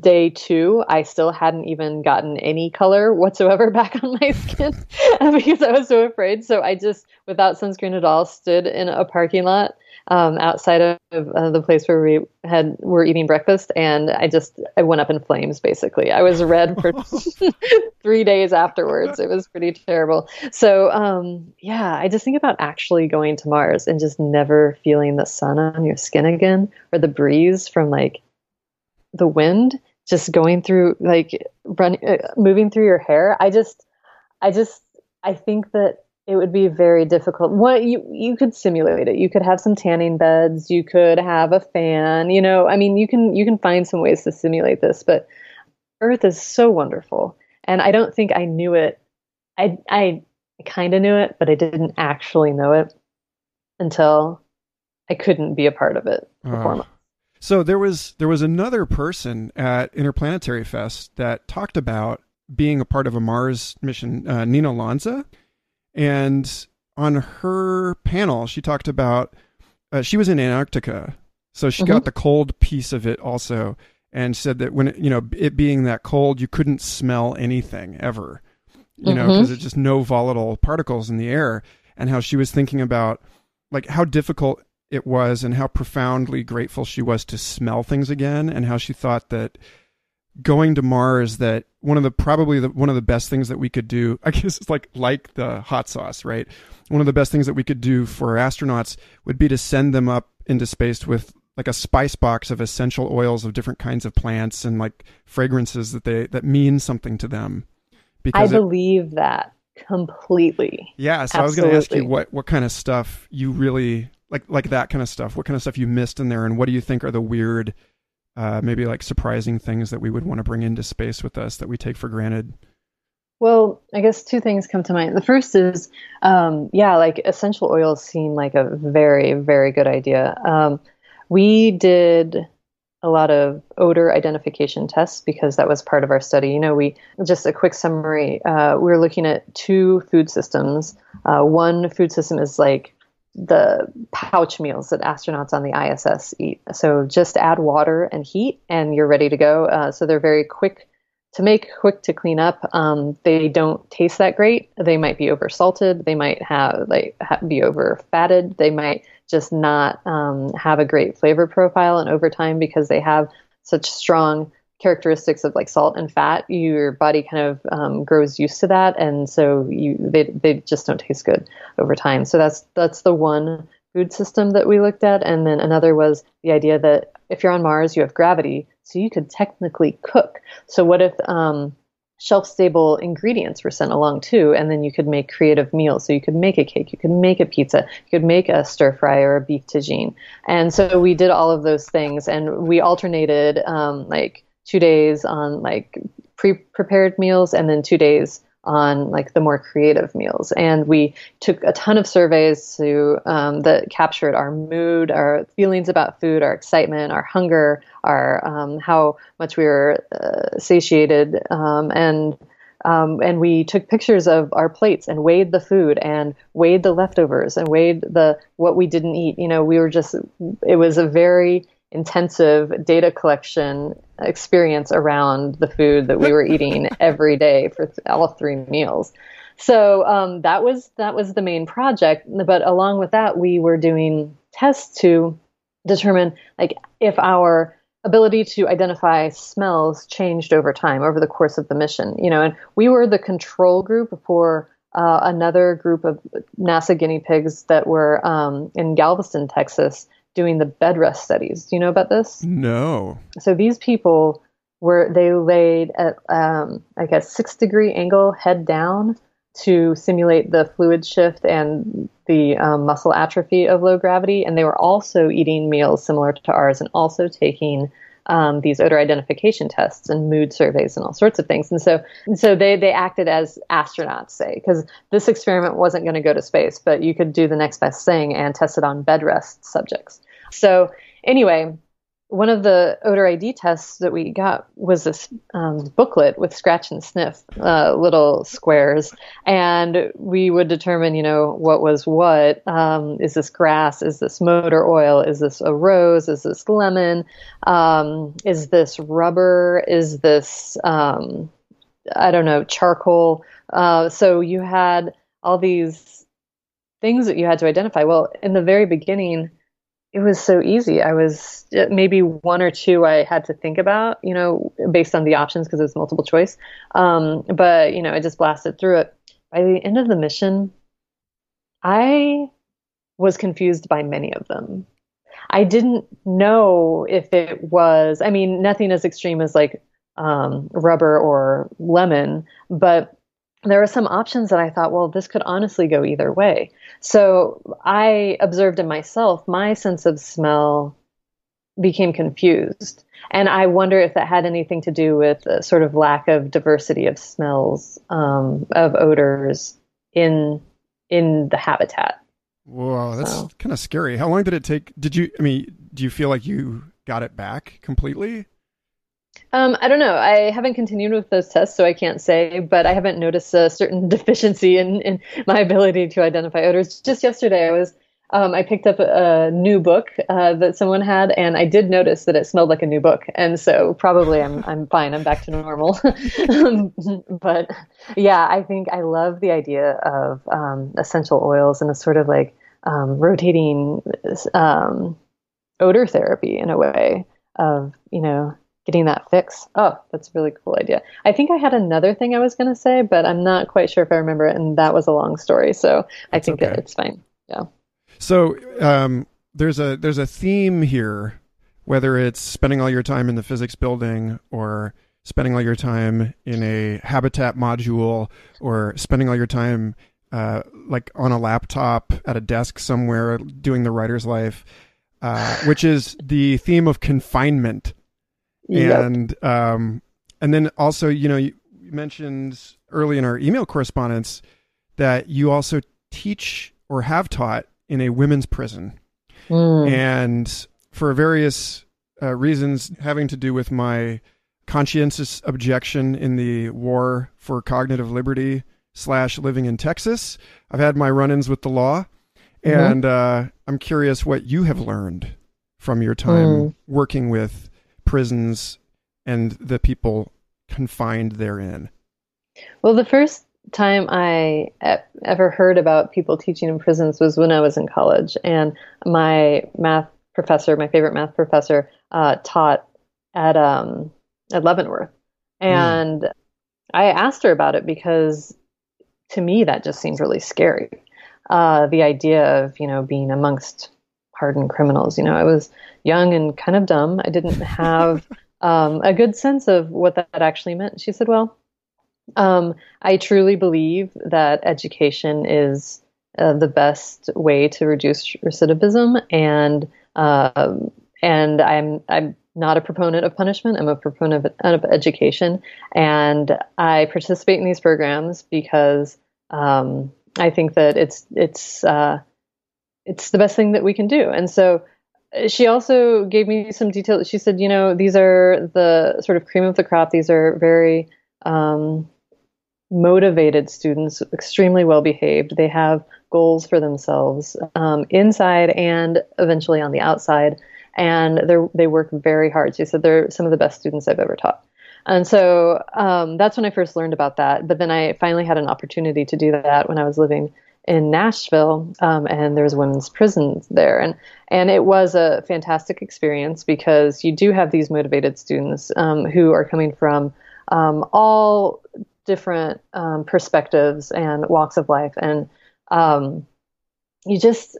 day two, I still hadn't even gotten any color whatsoever back on my skin because I was so afraid. So I just, without sunscreen at all, stood in a parking lot um, outside of uh, the place where we had were eating breakfast, and I just I went up in flames. Basically, I was red for three days afterwards. It was pretty terrible. So um, yeah, I just think about actually going to Mars and just never feeling the sun on your skin again, or the breeze from like the wind just going through like running uh, moving through your hair. I just I just I think that it would be very difficult. What you you could simulate it. You could have some tanning beds. You could have a fan. You know, I mean, you can you can find some ways to simulate this. But Earth is so wonderful, and I don't think I knew it. I I kind of knew it, but I didn't actually know it until I couldn't be a part of it uh, so there was there was another person at Interplanetary Fest that talked about being a part of a Mars mission, uh, Nina Lanza and on her panel, she talked about uh, she was in Antarctica, so she mm-hmm. got the cold piece of it also, and said that when it, you know it being that cold, you couldn't smell anything ever, you mm-hmm. know, because there's just no volatile particles in the air, and how she was thinking about like how difficult it was and how profoundly grateful she was to smell things again, and how she thought that going to Mars that one of the probably the, one of the best things that we could do I guess it's like like the hot sauce right? One of the best things that we could do for astronauts would be to send them up into space with like a spice box of essential oils of different kinds of plants and like fragrances that they that mean something to them. Because I believe it, that completely. Yeah so Absolutely. I was going to ask you what what kind of stuff you really like like that kind of stuff. What kind of stuff you missed in there and what do you think are the weird uh, maybe like surprising things that we would want to bring into space with us that we take for granted? Well, I guess two things come to mind. The first is, um, yeah, like essential oils seem like a very, very good idea. Um, we did a lot of odor identification tests because that was part of our study. You know, we just a quick summary. Uh, we were looking at two food systems. Uh, one food system is like the pouch meals that astronauts on the ISS eat. So just add water and heat, and you're ready to go. Uh, so they're very quick to make, quick to clean up. Um, they don't taste that great. They might be over salted. They might have like ha- be over fatted. They might just not um, have a great flavor profile. And over time, because they have such strong characteristics of like salt and fat, your body kind of um, grows used to that, and so you they they just don't taste good over time. So that's that's the one food system that we looked at, and then another was the idea that if you're on Mars, you have gravity, so you could technically cook. So what if um, shelf stable ingredients were sent along too, and then you could make creative meals. So you could make a cake, you could make a pizza, you could make a stir fry or a beef tagine. And so we did all of those things, and we alternated um, like two days on like pre-prepared meals, and then two days on like the more creative meals. And we took a ton of surveys to um, that captured our mood, our feelings about food, our excitement, our hunger, our um, how much we were uh, satiated, um, and um, and we took pictures of our plates and weighed the food and weighed the leftovers and weighed the what we didn't eat. You know, we were just it was a very intensive data collection experience around the food that we were eating every day for th- all three meals. So um, that was that was the main project. But along with that, we were doing tests to determine like if our ability to identify smells changed over time over the course of the mission. You know, and we were the control group for uh, another group of NASA guinea pigs that were um, in Galveston, Texas, doing the bed rest studies. Do you know about this? No. So these people were they laid at um, like a six degree angle, head down, to simulate the fluid shift and the um, muscle atrophy of low gravity. And they were also eating meals similar to ours and also taking um, these odor identification tests and mood surveys and all sorts of things. And so, and so they, they acted as astronauts, say, because this experiment wasn't going to go to space, but you could do the next best thing and test it on bed rest subjects. So anyway, one of the odor ID tests that we got was this um, booklet with scratch and sniff uh, little squares, and we would determine, you know, what was what. Um, is this grass? Is this motor oil? Is this a rose? Is this lemon? Um, is this rubber? Is this um, I don't know charcoal? Uh, so you had all these things that you had to identify. Well, in the very beginning it was so easy. I was maybe one or two I had to think about, you know, based on the options because it was multiple choice. Um, but you know, I just blasted through it. By the end of the mission, I was confused by many of them. I didn't know if it was. I mean, nothing as extreme as like um, rubber or lemon, but there were some options that I thought, well, this could honestly go either way. So I observed in myself, my sense of smell became confused. And I wonder if that had anything to do with a sort of lack of diversity of smells, um, of odors in in the habitat. Whoa, that's so. kind of scary. How long did it take? Did you? I mean, do you feel like you got it back completely? Um, I don't know. I haven't continued with those tests, so I can't say, but I haven't noticed a certain deficiency in, in my ability to identify odors. Just yesterday, I was um, I picked up a, new book uh, that someone had, and I did notice that it smelled like a new book, and so probably I'm I'm fine. I'm back to normal. but yeah, I think I love the idea of um, essential oils and a sort of like um, rotating um, odor therapy in a way of you know getting that fix. Oh, that's a really cool idea. I think I had another thing I was going to say, but I'm not quite sure if I remember it, and that was a long story. So I think okay. it's fine. Yeah. So um, there's a there's a theme here, whether it's spending all your time in the physics building or spending all your time in a habitat module or spending all your time uh, like on a laptop at a desk somewhere doing the writer's life, uh, which is the theme of confinement and um, and then also you know you mentioned early in our email correspondence that you also teach or have taught in a women's prison. Mm. And for various uh, reasons having to do with my conscientious objection in the war for cognitive liberty slash living in Texas, I've had my run-ins with the law, mm-hmm. and uh, I'm curious what you have learned from your time mm. working with prisons and the people confined therein. Well, the first time I ever heard about people teaching in prisons was when I was in college, and my math professor, my favorite math professor, uh, taught at um, at Leavenworth, hmm. and mm. I asked her about it because to me that just seemed really scary. Uh, the idea of you know being amongst hardened criminals. You know, I was young and kind of dumb. I didn't have um, a good sense of what that actually meant. She said, "Well." Um, I truly believe that education is uh, the best way to reduce recidivism, and um, and I'm I'm not a proponent of punishment. I'm a proponent of, of education, and I participate in these programs because um, I think that it's it's uh, it's the best thing that we can do. And so uh, she also gave me some details. She said, you know, these are the sort of cream of the crop. These are very um, motivated students, extremely well behaved. They have goals for themselves um, inside and eventually on the outside. And they they work very hard. She said they're some of the best students I've ever taught. And so um, that's when I first learned about that. But then I finally had an opportunity to do that when I was living in Nashville, um, and there's women's prisons there, and and it was a fantastic experience because you do have these motivated students um, who are coming from um, all different um, perspectives and walks of life, and um, you just,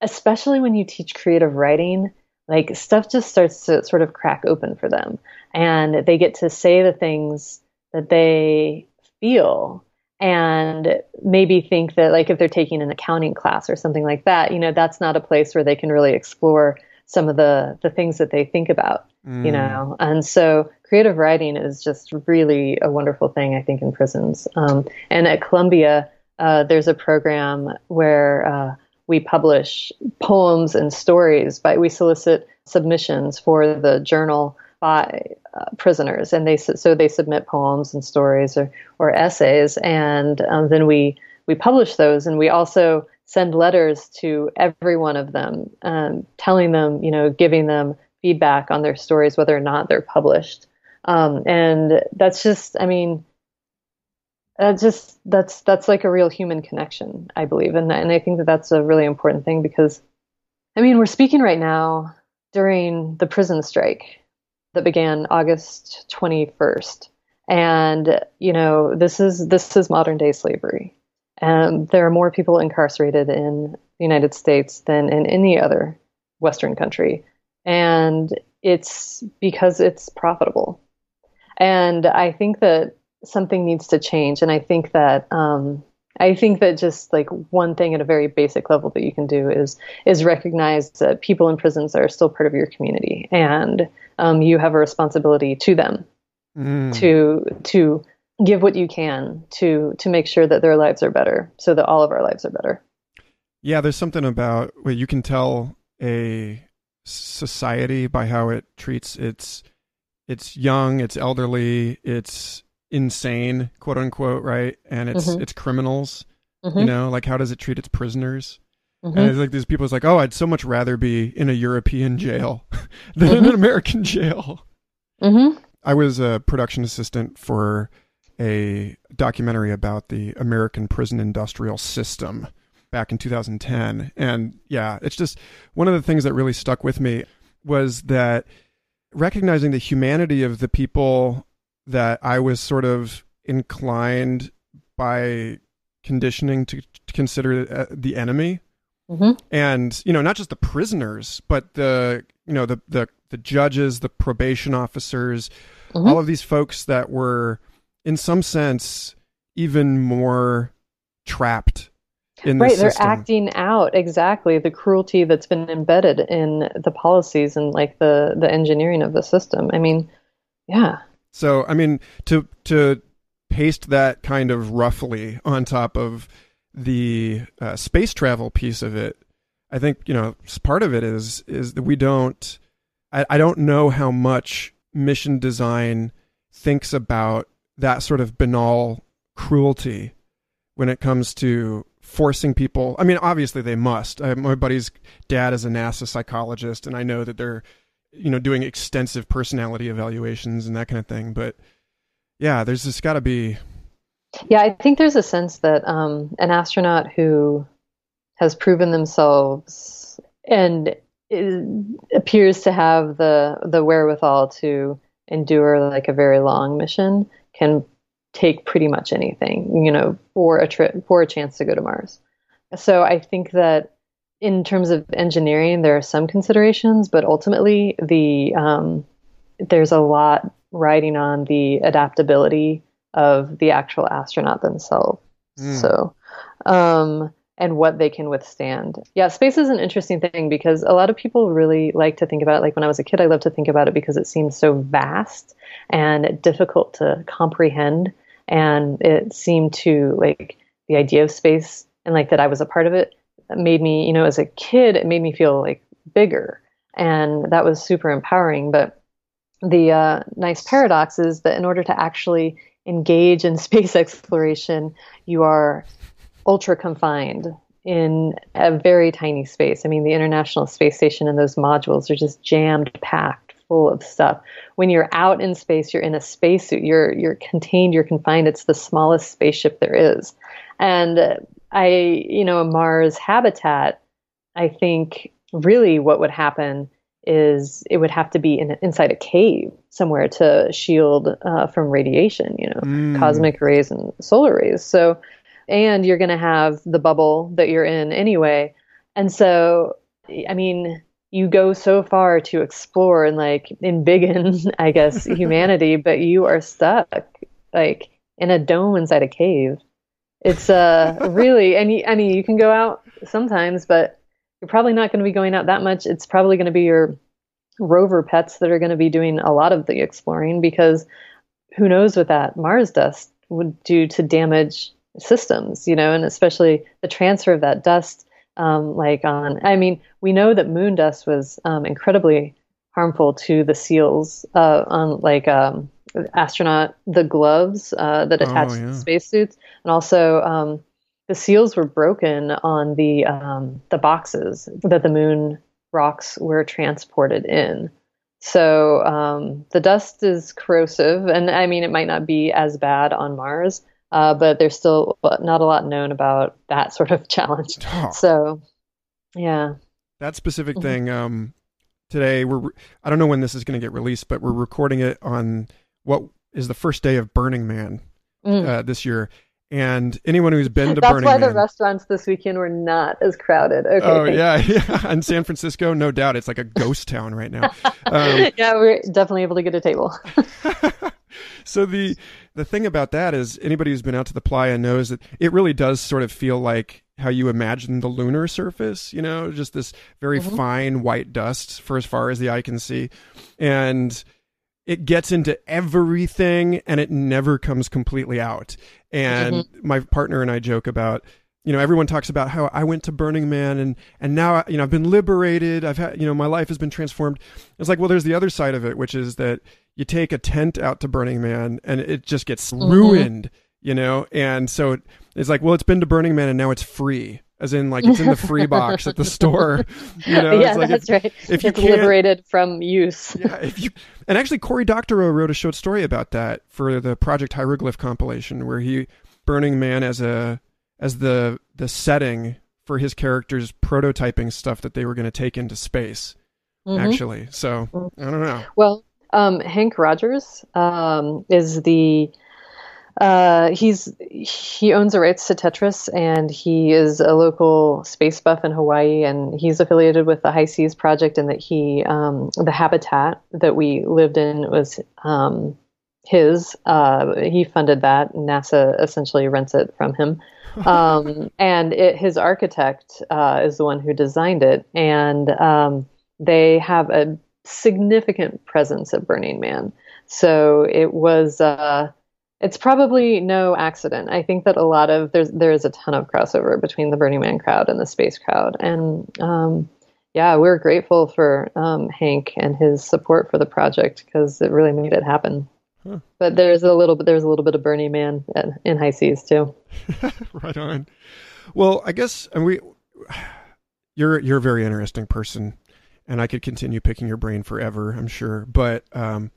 especially when you teach creative writing, like stuff just starts to sort of crack open for them, and they get to say the things that they feel and maybe think that like if they're taking an accounting class or something like that you know that's not a place where they can really explore some of the the things that they think about mm. you know and so creative writing is just really a wonderful thing i think in prisons um, and at columbia uh, there's a program where uh, we publish poems and stories but we solicit submissions for the journal by prisoners and they so they submit poems and stories or, or essays and um, then we we publish those and we also send letters to every one of them um, telling them you know giving them feedback on their stories whether or not they're published. Um, and that's just i mean that's just that's that's like a real human connection i believe and, and i think that that's a really important thing because i mean we're speaking right now during the prison strike that began august 21st and you know this is this is modern day slavery. And there are more people incarcerated in the united states than in any other western country. And it's because it's profitable. And i think that something needs to change. And I think that um, I think that just like one thing at a very basic level that you can do is is recognize that people in prisons are still part of your community, and um, you have a responsibility to them mm. to to give what you can to to make sure that their lives are better, so that all of our lives are better. Yeah, there's something about well, you can tell a society by how it treats its it's young, it's elderly, it's insane, quote unquote, right? And it's mm-hmm. it's criminals. Mm-hmm. You know, like how does it treat its prisoners? Mm-hmm. And it's like these people it's like, oh, I'd so much rather be in a European jail than in an mm-hmm. American jail. Mm-hmm. I was a production assistant for a documentary about the American prison industrial system back in 2010. And yeah, it's just one of the things that really stuck with me was that recognizing the humanity of the people that I was sort of inclined by conditioning to, to consider uh, the enemy. Mm-hmm. And you know, not just the prisoners, but the you know the the the judges, the probation officers, mm-hmm. all of these folks that were, in some sense, even more trapped in this. right the they're acting out exactly the cruelty that's been embedded in the policies and like the the engineering of the system i mean yeah so, I mean, to to paste that kind of roughly on top of the uh, space travel piece of it, I think you know part of it is is that we don't. I, I don't know how much mission design thinks about that sort of banal cruelty when it comes to forcing people. I mean, obviously they must. I, my buddy's dad is a NASA psychologist, and I know that they're, you know, doing extensive personality evaluations and that kind of thing. But yeah, there's just got to be. Yeah, I think there's a sense that um, an astronaut who has proven themselves and appears to have the the wherewithal to endure like a very long mission can take pretty much anything, you know, for a trip for a chance to go to Mars. So I think that in terms of engineering, there are some considerations, but ultimately the um, there's a lot riding on the adaptability of the actual astronaut themselves. Mm. So, um, and what they can withstand. Yeah, space is an interesting thing because a lot of people really like to think about it. Like when I was a kid, I loved to think about it because it seems so vast and difficult to comprehend and it seemed to like the idea of space and like that I was a part of it made me, you know, as a kid, it made me feel like bigger, and that was super empowering. But the uh, nice paradox is that in order to actually engage in space exploration, you are ultra confined in a very tiny space. I mean, the International Space Station and those modules are just jammed packed full of stuff. When you're out in space, you're in a spacesuit. You're you're contained. You're confined. It's the smallest spaceship there is. And I, you know, a Mars habitat. I think really what would happen is it would have to be in, inside a cave somewhere to shield uh, from radiation. You know, mm. cosmic rays and solar rays. So, and you're going to have the bubble that you're in anyway. And so, I mean, you go so far to explore and like embiggen, I guess, humanity, but you are stuck like in a dome inside a cave. It's uh really, I mean, you can go out sometimes, but you're probably not going to be going out that much. It's probably going to be your rover pets that are going to be doing a lot of the exploring because who knows what that Mars dust would do to damage systems, you know, and especially the transfer of that dust um, like on, I mean, we know that moon dust was um, incredibly harmful to the seals uh, on like um, astronaut the gloves uh, that attach oh, yeah. to the spacesuits, and also um, the seals were broken on the um, the boxes that the moon rocks were transported in. So um, the dust is corrosive, and I mean, it might not be as bad on Mars, uh, but there's still not a lot known about that sort of challenge. Oh. So, yeah. That specific mm-hmm. thing. Um, today we're I don't know when this is going to get released, but we're recording it on what is the first day of Burning Man mm. uh, this year. And anyone who's been to That's Burning why Man, the restaurants this weekend were not as crowded. Okay. Oh yeah, yeah. In San Francisco, no doubt, it's like a ghost town right now. Um, yeah, we're definitely able to get a table. so the the thing about that is anybody who's been out to the playa knows that it really does sort of feel like how you imagine the lunar surface, you know, just this very mm-hmm. fine white dust for as far as the eye can see. And it gets into everything and it never comes completely out. And mm-hmm. my partner and I joke about you know everyone talks about how I went to Burning Man and and now you know I've been liberated I've had you know my life has been transformed it's like well there's the other side of it which is that you take a tent out to Burning Man and it just gets mm-hmm. ruined, you know? And so it's like, well, it's been to Burning Man and now it's free. As in, like it's in the free box at the store. You know, yeah, like that's if, right. If you it's liberated from use. yeah, if you and actually Cory Doctorow wrote a short story about that for the Project Hieroglyph compilation, where he Burning Man as a as the the setting for his characters prototyping stuff that they were going to take into space. Mm-hmm. Actually, so I don't know. Well, um, Henk Rogers um, is the uh, he's he owns the rights to Tetris, and he is a local space buff in Hawaii, and he's affiliated with the HI-SEAS project, and that he um, the habitat that we lived in was um, his. Uh, he funded that. NASA essentially rents it from him. Um, and it, his architect uh, is the one who designed it, and um, they have a significant presence at Burning Man. So it was, uh, It's probably no accident. I think that a lot of there's there is a ton of crossover between the Burning Man crowd and the space crowd, and um, yeah, we're grateful for um, Henk and his support for the project because it really made it happen. Huh. But there's a little bit there's a little bit of Burning Man in HI-SEAS too. right on. Well, I guess and we you're you're a very interesting person, and I could continue picking your brain forever. I'm sure, but um,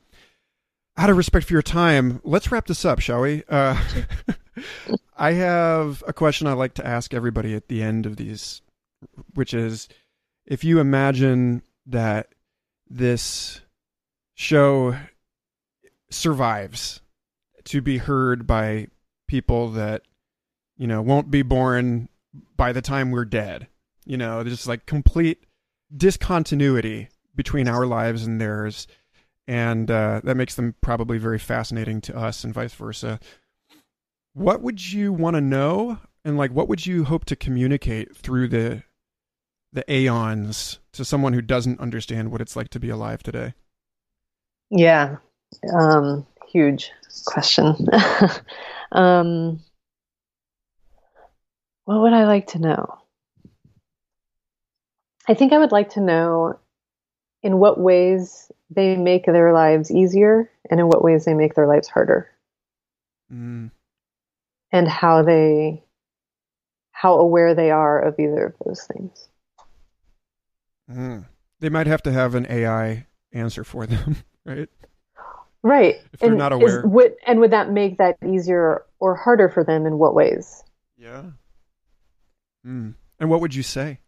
out of respect for your time, let's wrap this up, shall we? Uh, I have a question I like to ask everybody at the end of these, which is if you imagine that this show survives to be heard by people that you know won't be born by the time we're dead you know there's just like complete discontinuity between our lives and theirs and uh, that makes them probably very fascinating to us and vice versa. What would you want to know, and like what would you hope to communicate through the the aeons to someone who doesn't understand what it's like to be alive today? Yeah, um, huge question. um, what would I like to know? I think I would like to know in what ways they make their lives easier and in what ways they make their lives harder. Mm. And how they how aware they are of either of those things. Mm. They might have to have an AI answer for them, right? Right. If they're and not aware. Is, would, and would that make that easier or harder for them in what ways? Yeah. Mm. And what would you say?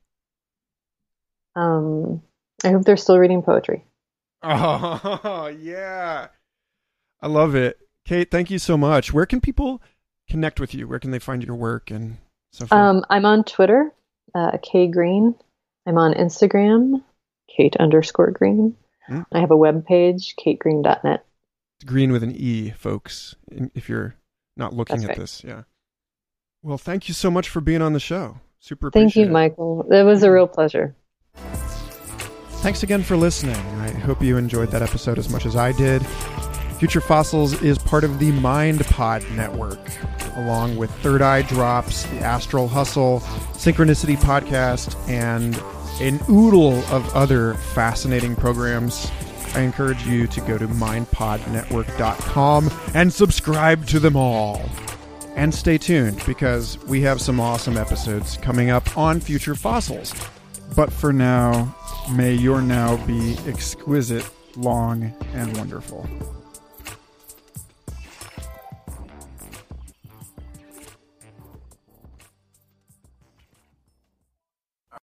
Um, I hope they're still reading poetry. Oh, yeah. I love it. Kate, thank you so much. Where can people connect with you? Where can they find your work and so forth? Um, I'm on Twitter, uh, K Greene. I'm on Instagram, Kate underscore Greene. Mm. I have a web page, kategreene.net. It's green with an E, folks, if you're not looking That's at right. this. Yeah. Well, thank you so much for being on the show. Super Thank you, it. Michael. It was a real pleasure. Thanks again for listening. I hope you enjoyed that episode as much as I did. Future Fossils is part of the MindPod network, along with Third Eye Drops, the Astral Hustle, Synchronicity Podcast, and an oodle of other fascinating programs. I encourage you to go to mindpodnetwork.com and subscribe to them all. And stay tuned because we have some awesome episodes coming up on Future Fossils. But for now, may your now be exquisite, long, and wonderful.